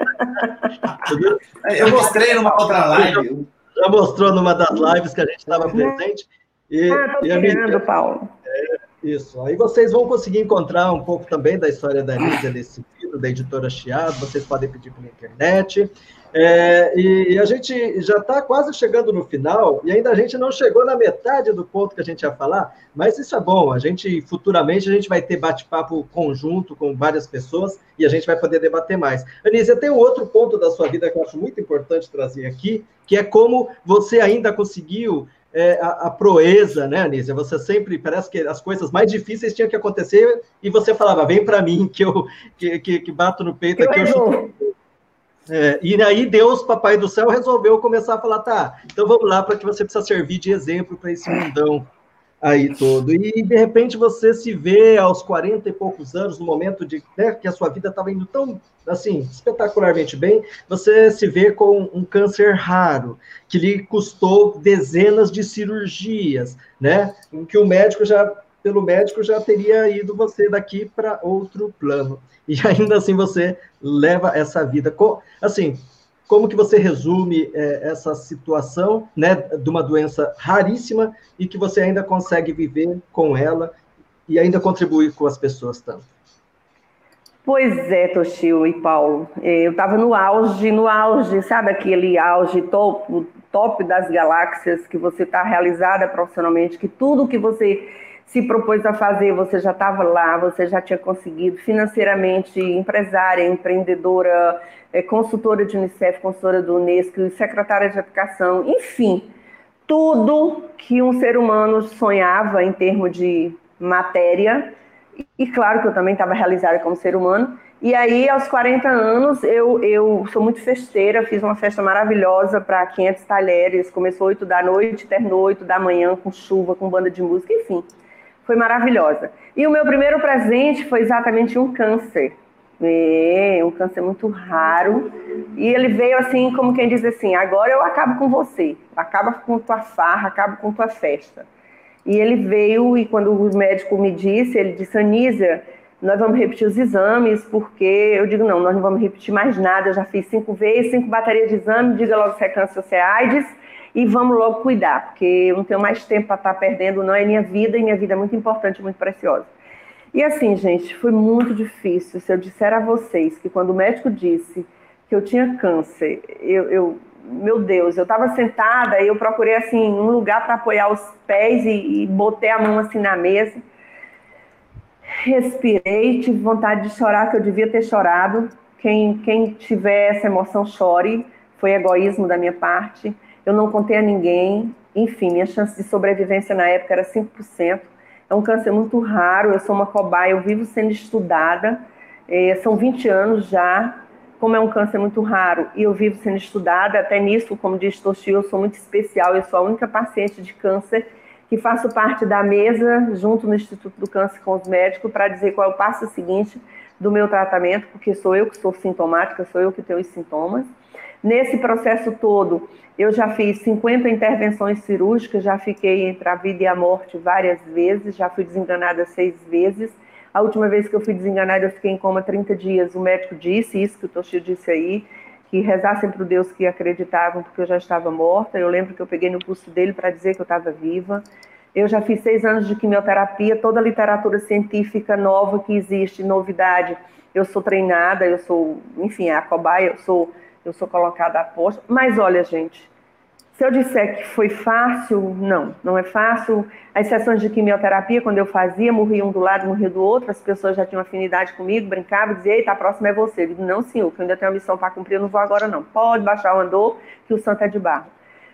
Eu mostrei numa outra live. Já mostrou numa das lives que a gente estava presente. E, ah, estou tirando, Paulo. É, isso. Aí vocês vão conseguir encontrar um pouco também da história da Lídia nesse livro, da editora Chiado. Vocês podem pedir pela internet. É, e, e, a gente já está quase chegando no final, e ainda a gente não chegou na metade do ponto que a gente ia falar, mas isso é bom. A gente, futuramente, a gente vai ter bate-papo conjunto com várias pessoas e a gente vai poder debater mais. Anísia, tem um outro ponto da sua vida que eu acho muito importante trazer aqui, que é como você ainda conseguiu é, a, a, proeza, né, Anísia? Você sempre, parece que as coisas mais difíceis tinham que acontecer e você falava, vem para mim, que eu que, que, que, bato no peito aqui, eu, eu é, e aí Deus, Papai do Céu, resolveu começar a falar, tá, então vamos lá, para que você precisa servir de exemplo para esse mundão aí todo. E de repente você se vê aos 40 e poucos anos, no momento de né, que a sua vida estava indo tão assim, espetacularmente bem, você se vê com um câncer raro, que lhe custou dezenas de cirurgias, né? Em que o médico já pelo médico já teria ido você daqui para outro plano. E ainda assim você leva essa vida. Assim, como que você resume é, essa situação, né, de uma doença raríssima e que você ainda consegue viver com ela e ainda contribuir com as pessoas tanto? Pois é, Toshio e Paulo. Eu estava no auge, no auge, sabe aquele auge top, top das galáxias que você está realizada profissionalmente, que tudo que você se propôs a fazer, você já estava lá, você já tinha conseguido financeiramente, empresária, empreendedora, é, consultora de Unicef, consultora do Unesco, secretária de educação, enfim, tudo que um ser humano sonhava em termos de matéria, e claro que eu também estava realizada como ser humano, e aí, aos 40 anos, eu, eu sou muito festeira, fiz uma festa maravilhosa para 500 talheres, começou 8 da noite, terminou 8 da manhã, com chuva, com banda de música, enfim foi maravilhosa. E o meu primeiro presente foi exatamente um câncer. É, um câncer muito raro. E ele veio assim, como quem diz assim: agora eu acabo com você, acaba com tua farra, acabo com tua festa. E ele veio, e quando o médico me disse, ele disse: Anísia, nós vamos repetir os exames, porque eu digo: não, nós não vamos repetir mais nada. Eu já fiz cinco vezes, cinco baterias de exame, diga logo se é câncer ou se é AIDS e vamos logo cuidar, porque eu não tenho mais tempo para estar tá perdendo, não é minha vida, e minha vida é muito importante, muito preciosa. E assim, gente, foi muito difícil. Se eu disser a vocês que quando o médico disse que eu tinha câncer, eu, eu meu Deus, eu estava sentada e eu procurei assim um lugar para apoiar os pés e, e botei a mão assim na mesa. Respirei, tive vontade de chorar, que eu devia ter chorado. Quem, quem tiver essa emoção, chore. Foi egoísmo da minha parte eu não contei a ninguém, enfim, minha chance de sobrevivência na época era 5%. É um câncer muito raro, eu sou uma cobaia, eu vivo sendo estudada, é, são 20 anos já, como é um câncer muito raro e eu vivo sendo estudada, até nisso, como diz Toshio, eu sou muito especial, eu sou a única paciente de câncer que faço parte da mesa, junto no Instituto do Câncer com os médicos, para dizer qual é o passo seguinte do meu tratamento, porque sou eu que sou sintomática, sou eu que tenho os sintomas. Nesse processo todo, eu já fiz 50 intervenções cirúrgicas, já fiquei entre a vida e a morte várias vezes, já fui desenganada seis vezes. A última vez que eu fui desenganada, eu fiquei em coma 30 dias. O médico disse isso que o Toshio disse aí, que rezassem para o Deus que acreditavam, porque eu já estava morta. Eu lembro que eu peguei no pulso dele para dizer que eu estava viva. Eu já fiz seis anos de quimioterapia, toda a literatura científica nova que existe, novidade. Eu sou treinada, eu sou, enfim, a cobaia, eu sou, eu sou colocada a posto. Mas olha, gente, se eu disser que foi fácil, não, não é fácil. As sessões de quimioterapia, quando eu fazia, morria um do lado, morria do outro, as pessoas já tinham afinidade comigo, brincavam, diziam, eita, a próxima é você. Eu digo, não, senhor, que eu ainda tenho uma missão para cumprir, eu não vou agora não. Pode baixar o andor, que o santo é de barro.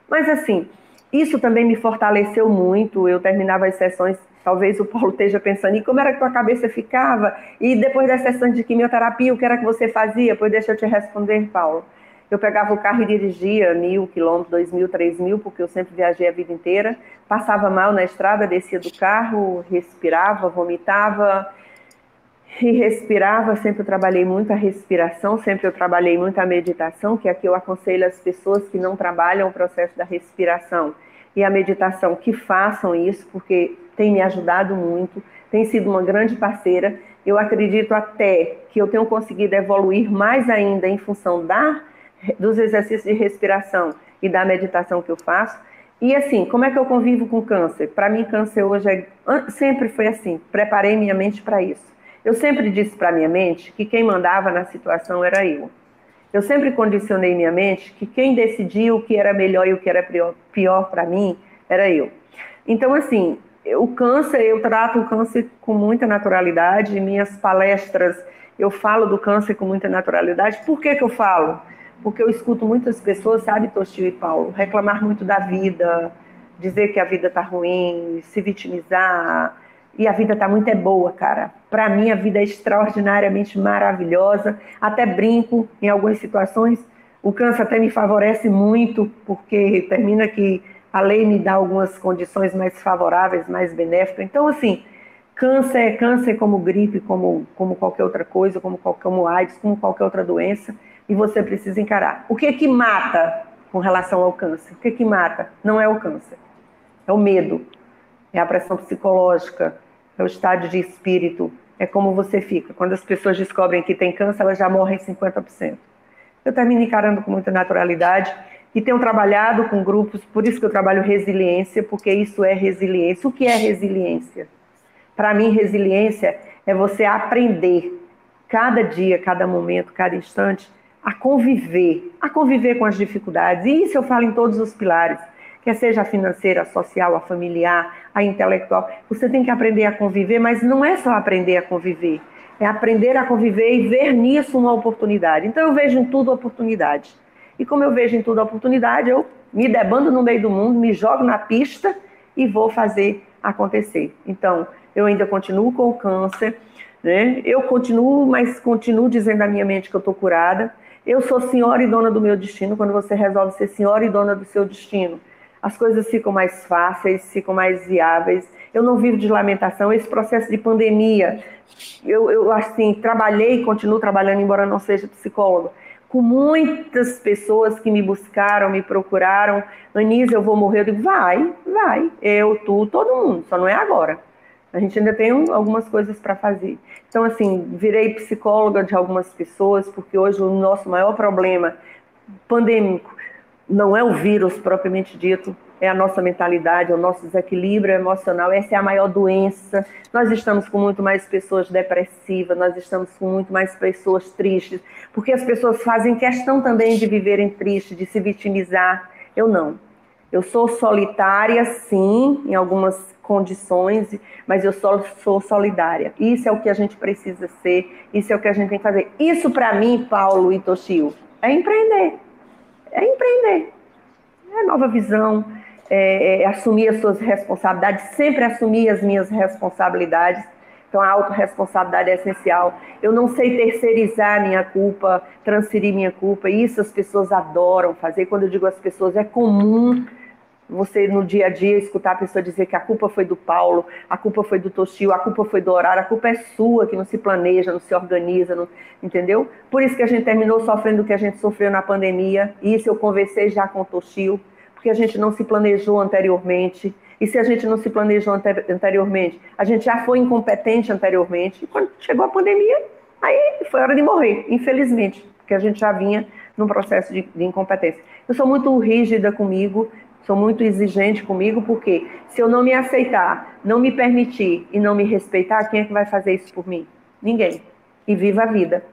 Mas assim, isso também me fortaleceu muito, eu terminava as sessões, talvez o Paulo esteja pensando, e como era que tua cabeça ficava? E depois das sessões de quimioterapia, o que era que você fazia? Pois deixa eu te responder, Paulo. Eu pegava o carro e dirigia mil quilômetros, dois mil, três mil, porque eu sempre viajei a vida inteira. Passava mal na estrada, descia do carro, respirava, vomitava e respirava. Sempre eu trabalhei muito a respiração, sempre eu trabalhei muito a meditação, que aqui eu aconselho as pessoas que não trabalham o processo da respiração e a meditação que façam isso, porque tem me ajudado muito, tem sido uma grande parceira. Eu acredito até que eu tenho conseguido evoluir mais ainda em função da dos exercícios de respiração e da meditação que eu faço. E assim, como é que eu convivo com câncer? Para mim, câncer hoje é, sempre foi assim. Preparei minha mente para isso. Eu sempre disse para minha mente que quem mandava na situação era eu. Eu sempre condicionei minha mente que quem decidia o que era melhor e o que era pior, para mim era eu. Então, assim, o câncer, eu trato o câncer com muita naturalidade. Minhas palestras, eu falo do câncer com muita naturalidade. Por que, que eu falo? Porque eu escuto muitas pessoas, sabe, Tostio e Paulo, reclamar muito da vida, dizer que a vida tá ruim, se vitimizar, e a vida tá muito é boa, cara. Para mim a vida é extraordinariamente maravilhosa, até brinco em algumas situações. O câncer até me favorece muito, porque termina que a lei me dá algumas condições mais favoráveis, mais benéficas. Então, assim, câncer é câncer como gripe, como, como qualquer outra coisa, como, como AIDS, como qualquer outra doença e você precisa encarar. O que que mata com relação ao câncer? O que que mata? Não é o câncer, é o medo, é a pressão psicológica, é o estado de espírito, é como você fica. Quando as pessoas descobrem que tem câncer, elas já morrem 50%. Eu termino encarando com muita naturalidade e tenho trabalhado com grupos, por isso que eu trabalho resiliência, porque isso é resiliência. O que é resiliência? Para mim, resiliência é você aprender cada dia, cada momento, cada instante, a conviver, a conviver com as dificuldades. E isso eu falo em todos os pilares, quer seja a financeira, a social, a familiar, a intelectual. Você tem que aprender a conviver, mas não é só aprender a conviver, é aprender a conviver e ver nisso uma oportunidade. Então eu vejo em tudo oportunidade. E como eu vejo em tudo oportunidade, eu me debando no meio do mundo, me jogo na pista e vou fazer acontecer. Então, eu ainda continuo com o câncer, né? Eu continuo, mas continuo dizendo à minha mente que eu estou curada. Eu sou senhora e dona do meu destino. Quando você resolve ser senhora e dona do seu destino, as coisas ficam mais fáceis, ficam mais viáveis. Eu não vivo de lamentação. Esse processo de pandemia, eu, eu assim trabalhei e continuo trabalhando, embora não seja psicólogo, com muitas pessoas que me buscaram, me procuraram. Anise, eu vou morrer. Eu digo, vai, vai. Eu, tu, todo mundo. Só não é agora. A gente ainda tem algumas coisas para fazer. Então, assim, virei psicóloga de algumas pessoas, porque hoje o nosso maior problema pandêmico não é o vírus propriamente dito, é a nossa mentalidade, é o nosso desequilíbrio emocional. Essa é a maior doença. Nós estamos com muito mais pessoas depressivas, nós estamos com muito mais pessoas tristes, porque as pessoas fazem questão também de viverem tristes, de se vitimizar. Eu não. Eu sou solitária, sim, em algumas condições, mas eu só sou solidária. Isso é o que a gente precisa ser, isso é o que a gente tem que fazer. Isso, para mim, Paulo e Toshio, é empreender. É empreender. É nova visão, é, é assumir as suas responsabilidades, sempre assumir as minhas responsabilidades, Então, a autorresponsabilidade é essencial. Eu não sei terceirizar minha culpa, transferir minha culpa. Isso as pessoas adoram fazer. Quando eu digo as pessoas, é comum você no dia a dia escutar a pessoa dizer que a culpa foi do Paulo, a culpa foi do Toshio, a culpa foi do horário, a culpa é sua que não se planeja, não se organiza, não, entendeu? Por isso que a gente terminou sofrendo o que a gente sofreu na pandemia. E isso eu conversei já com o Toshio, porque a gente não se planejou anteriormente. E se a gente não se planejou anteriormente, a gente já foi incompetente anteriormente. E quando chegou a pandemia, aí foi hora de morrer, infelizmente, porque a gente já vinha num processo de, de incompetência. Eu sou muito rígida comigo, sou muito exigente comigo, porque se eu não me aceitar, não me permitir e não me respeitar, quem é que vai fazer isso por mim? Ninguém. E viva a vida.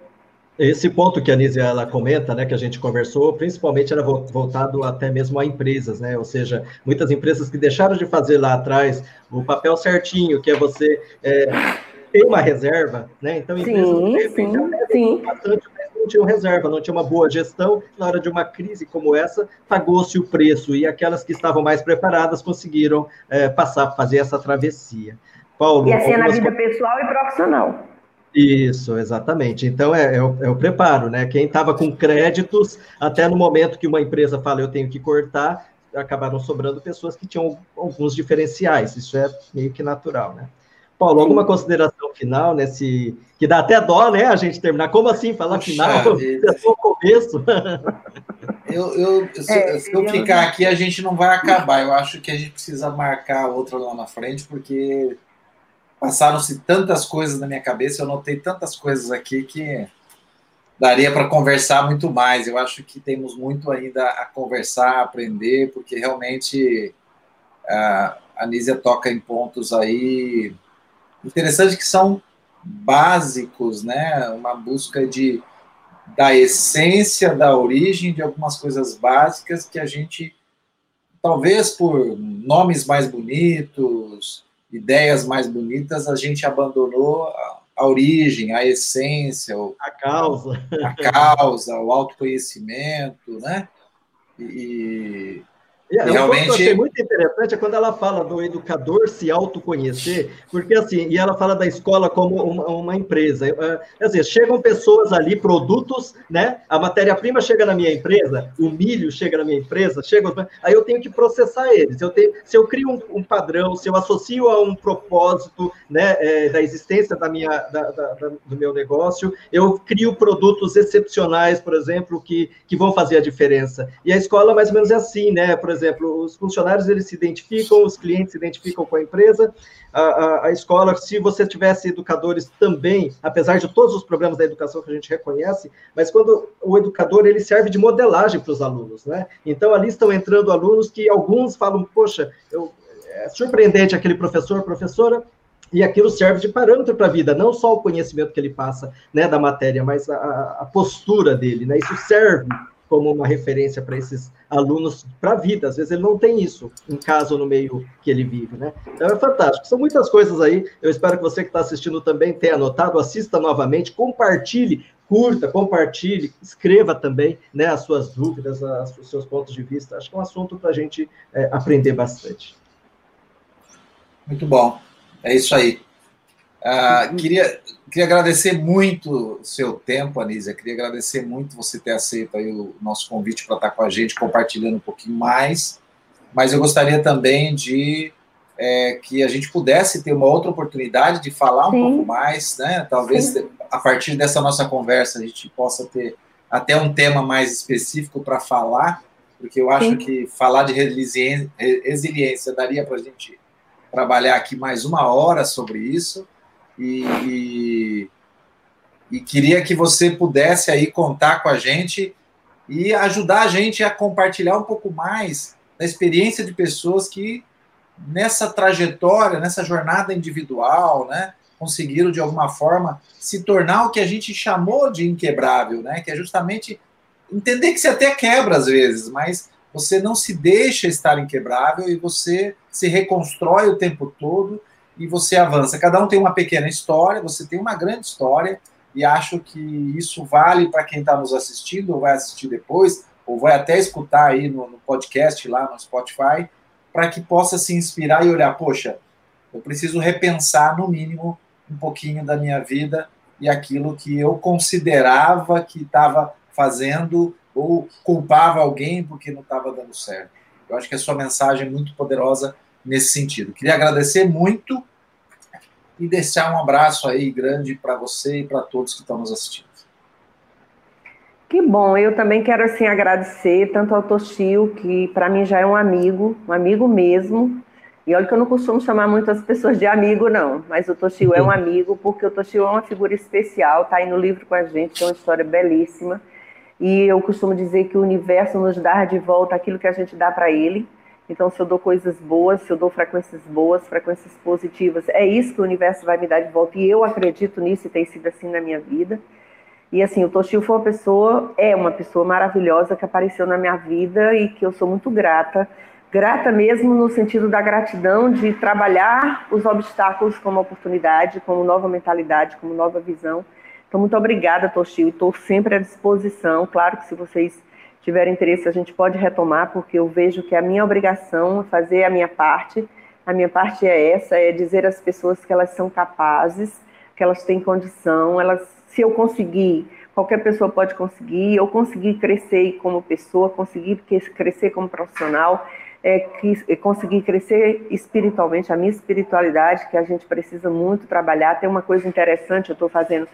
Esse ponto que a Anísia ela comenta, né, que a gente conversou, principalmente era voltado até mesmo a empresas, né? Ou seja, muitas empresas que deixaram de fazer lá atrás o papel certinho, que é você é, ter uma reserva, né? Então, empresas sim, sim, sim. bastante, não tinham reserva, não tinha uma boa gestão. Na hora de uma crise como essa, pagou-se o preço e aquelas que estavam mais preparadas conseguiram é, passar, fazer essa travessia. Paulo, e assim é na vida pessoal e profissional. Isso, exatamente. Então é, é, o, é o preparo, né? Quem estava com créditos, até no momento que uma empresa fala eu tenho que cortar, acabaram sobrando pessoas que tinham alguns diferenciais. Isso é meio que natural, né? Paulo, alguma consideração final nesse. Que dá até dó, né, a gente terminar. Como assim falar Puxa, final? É só o começo. Eu, eu, se, é, se eu ficar aqui, a gente não vai acabar. Eu acho que a gente precisa marcar outra lá na frente, porque passaram-se tantas coisas na minha cabeça, eu notei tantas coisas aqui que daria para conversar muito mais. Eu acho que temos muito ainda a conversar, a aprender, porque realmente a Anísia toca em pontos aí interessantes que são básicos, né? Uma busca de da essência, da origem de algumas coisas básicas que a gente talvez por nomes mais bonitos, ideias mais bonitas, a gente abandonou a, a origem, a essência, o, a causa, a causa, o autoconhecimento, né? E, e realmente... eu achei muito interessante é quando ela fala do educador se autoconhecer, porque assim, e ela fala da escola como uma, uma empresa. É, quer dizer, chegam pessoas ali, produtos, né? A matéria-prima chega na minha empresa, o milho chega na minha empresa, chega, aí eu tenho que processar eles. Eu tenho, se eu crio um, um padrão, se eu associo a um propósito, né, é, da existência da minha, da, da, da, do meu negócio, eu crio produtos excepcionais, por exemplo, que, que vão fazer a diferença. E a escola mais ou menos é assim, né? Por exemplo, exemplo, os funcionários eles se identificam, os clientes se identificam com a empresa, a, a, a, escola, se você tivesse educadores também, apesar de todos os problemas da educação que a gente reconhece, mas quando o educador ele serve de modelagem para os alunos, né? Então ali estão entrando alunos que alguns falam, poxa, eu, é surpreendente aquele professor, professora, e aquilo serve de parâmetro para a vida, não só o conhecimento que ele passa né, da matéria, mas a, a postura dele, né? Isso serve como uma referência para esses alunos para a vida. Às vezes ele não tem isso em casa ou no meio que ele vive, né? Então é fantástico. São muitas coisas aí. Eu espero que você que está assistindo também tenha anotado, assista novamente, compartilhe, curta, compartilhe, escreva também né, as suas dúvidas, os seus pontos de vista. Acho que é um assunto para a gente é, aprender bastante. Muito bom. É isso aí. Uh, queria, queria agradecer muito o seu tempo, Anísia. Queria agradecer muito você ter aceito aí o nosso convite para estar com a gente, compartilhando um pouquinho mais. Mas eu gostaria também de é, que a gente pudesse ter uma outra oportunidade de falar um Sim. pouco mais, né? Talvez Sim. a partir dessa nossa conversa a gente possa ter até um tema mais específico para falar, porque eu acho Sim. que falar de resiliência, resiliência daria para a gente trabalhar aqui mais uma hora sobre isso e, e queria que você pudesse aí contar com a gente e ajudar a gente a compartilhar um pouco mais da experiência de pessoas que nessa trajetória, nessa jornada individual, né, conseguiram de alguma forma se tornar o que a gente chamou de inquebrável, né, que é justamente entender que você até quebra às vezes, mas você não se deixa estar inquebrável e você se reconstrói o tempo todo e você avança. Cada um tem uma pequena história, você tem uma grande história, e acho que isso vale para quem está nos assistindo, ou vai assistir depois, ou vai até escutar aí no, no podcast lá no Spotify, para que possa se inspirar e olhar, poxa, eu preciso repensar, no mínimo, um pouquinho da minha vida e aquilo que eu considerava que estava fazendo ou culpava alguém porque não estava dando certo. Eu acho que a sua mensagem é muito poderosa nesse sentido. Queria agradecer muito e deixar um abraço aí grande para você e para todos que estão nos assistindo. Que bom, eu também quero assim agradecer tanto ao Toshio, que para mim já é um amigo, um amigo mesmo. E olha que eu não costumo chamar muitas pessoas de amigo, não, mas o Toshio é um amigo, porque o Toshio é uma figura especial, está aí no livro com a gente, é uma história belíssima. E eu costumo dizer que o universo nos dá de volta aquilo que a gente dá para ele. Então, se eu dou coisas boas, se eu dou frequências boas, frequências positivas, é isso que o universo vai me dar de volta. E eu acredito nisso e tem sido assim na minha vida. E assim, o Toshio foi uma pessoa, é uma pessoa maravilhosa que apareceu na minha vida e que eu sou muito grata. Grata mesmo no sentido da gratidão de trabalhar os obstáculos como oportunidade, como nova mentalidade, como nova visão. Então, muito obrigada, Toshio, estou sempre à disposição. Claro que se vocês tiverem interesse, a gente pode retomar, porque eu vejo que a minha obrigação é fazer a minha parte. A minha parte é essa, é dizer às pessoas que elas são capazes, que elas têm condição, elas se eu conseguir, qualquer pessoa pode conseguir, eu conseguir crescer como pessoa, conseguir crescer como profissional, é, é, conseguir crescer espiritualmente, a minha espiritualidade, que a gente precisa muito trabalhar. Tem uma coisa interessante, eu estou fazendo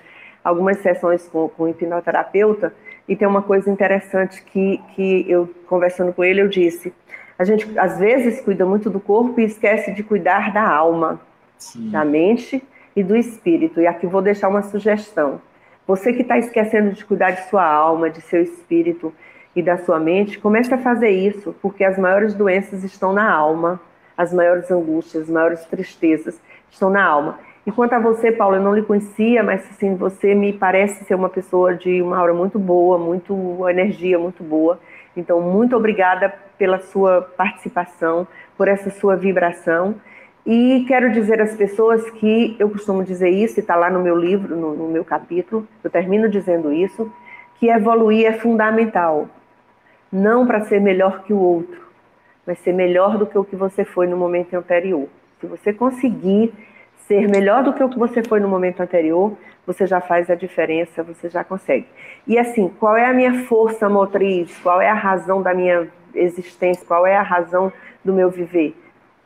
algumas sessões com, com hipnoterapeuta, e tem uma coisa interessante que, que eu, conversando com ele, eu disse, a gente às vezes cuida muito do corpo e esquece de cuidar da alma, Sim. da mente e do espírito. E aqui vou deixar uma sugestão. Você que está esquecendo de cuidar de sua alma, de seu espírito e da sua mente, comece a fazer isso, porque as maiores doenças estão na alma, as maiores angústias, as maiores tristezas estão na alma. E quanto a você, Paulo, eu não lhe conhecia, mas assim, você me parece ser uma pessoa de uma aura muito boa, muito uma energia muito boa. Então, muito obrigada pela sua participação, por essa sua vibração. E quero dizer às pessoas que eu costumo dizer isso, e está lá no meu livro, no, no meu capítulo, eu termino dizendo isso, que evoluir é fundamental. Não para ser melhor que o outro, mas ser melhor do que o que você foi no momento anterior. Se você conseguir ser melhor do que o que você foi no momento anterior, você já faz a diferença, você já consegue. E assim, qual é a minha força motriz? Qual é a razão da minha existência? Qual é a razão do meu viver?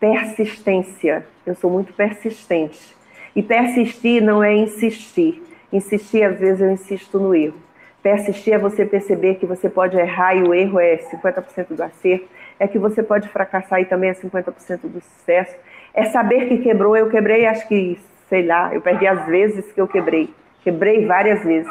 persistência. Eu sou muito persistente. E persistir não é insistir. Insistir, às vezes, eu insisto no erro. Persistir é você perceber que você pode errar e o erro é 50% do acerto, é que você pode fracassar e também é 50% do sucesso. É saber que quebrou. Eu quebrei, acho que, sei lá, eu perdi as vezes que eu quebrei. Quebrei várias vezes.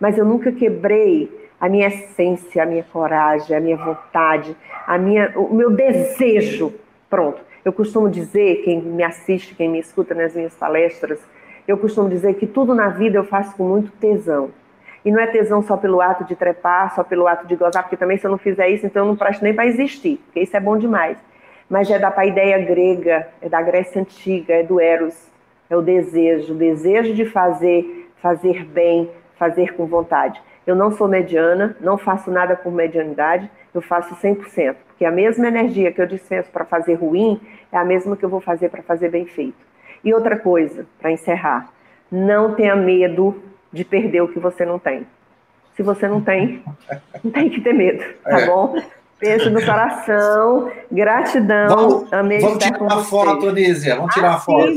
Mas eu nunca quebrei a minha essência, a minha coragem, a minha vontade, a minha, o meu desejo. Pronto. Eu costumo dizer, quem me assiste, quem me escuta nas minhas palestras, eu costumo dizer que tudo na vida eu faço com muito tesão. E não é tesão só pelo ato de trepar, só pelo ato de gozar, porque também se eu não fizer isso, então eu não presto nem para existir, porque isso é bom demais. Mas é da paideia grega, é da Grécia Antiga, é do Eros, é o desejo, o desejo de fazer, fazer bem, fazer com vontade. Eu não sou mediana, não faço nada por medianidade, eu faço 100%, porque a mesma energia que eu dispenso para fazer ruim é a mesma que eu vou fazer para fazer bem feito. E outra coisa, para encerrar, não tenha medo de perder o que você não tem. Se você não tem, não tem que ter medo, tá é. bom? Beijo no coração, gratidão. Vamos, amei vamos tirar uma foto, Anísia. Vamos tirar uma foto.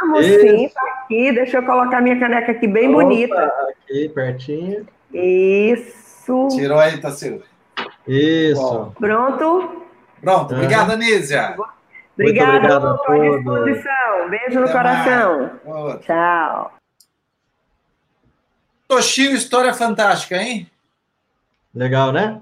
Vamos Isso. sim, tá aqui. Deixa eu colocar minha caneca aqui bem Opa, bonita. Aqui, pertinho. Isso. Tirou aí, Tassilo. Isso. Bom. Pronto? Pronto. Obrigado, Anísia. Obrigado, obrigado à disposição. Beijo no coração. Tchau. Toshio, história fantástica, hein? Legal, né?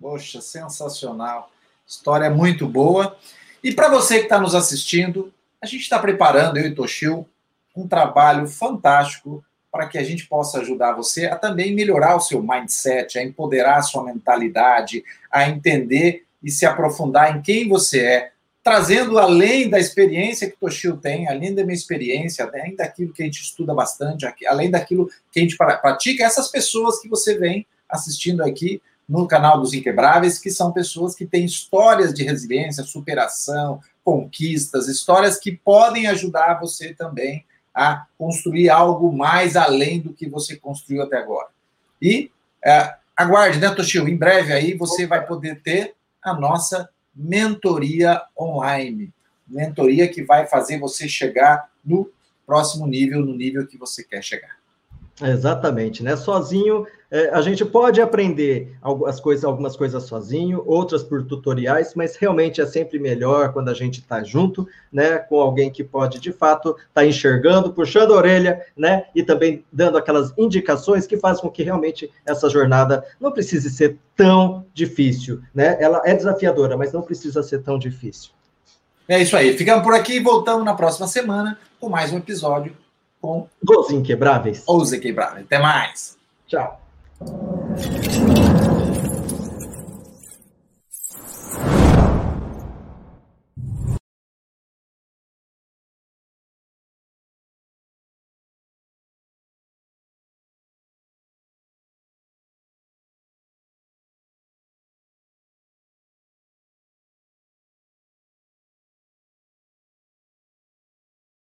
Poxa, sensacional. História muito boa. E para você que está nos assistindo, a gente está preparando, eu e Toshio, um trabalho fantástico para que a gente possa ajudar você a também melhorar o seu mindset, a empoderar a sua mentalidade, a entender e se aprofundar em quem você é, trazendo além da experiência que Toshio tem, além da minha experiência, além daquilo que a gente estuda bastante, além daquilo que a gente pratica, essas pessoas que você vem assistindo aqui no canal dos Inquebráveis, que são pessoas que têm histórias de resiliência, superação, conquistas, histórias que podem ajudar você também a construir algo mais além do que você construiu até agora. E é, aguarde, né, Toshio? Em breve aí você vai poder ter a nossa mentoria online. Mentoria que vai fazer você chegar no próximo nível, no nível que você quer chegar. Exatamente, né? Sozinho é, a gente pode aprender algumas coisas, algumas coisas sozinho, outras por tutoriais, mas realmente é sempre melhor quando a gente está junto, né? Com alguém que pode de fato estar tá enxergando, puxando a orelha, né? E também dando aquelas indicações que fazem com que realmente essa jornada não precise ser tão difícil, né? Ela é desafiadora, mas não precisa ser tão difícil. É isso aí. Ficamos por aqui e voltamos na próxima semana com mais um episódio com Os Inquebráveis. Os Inquebráveis. Até mais. Tchau. Thank you.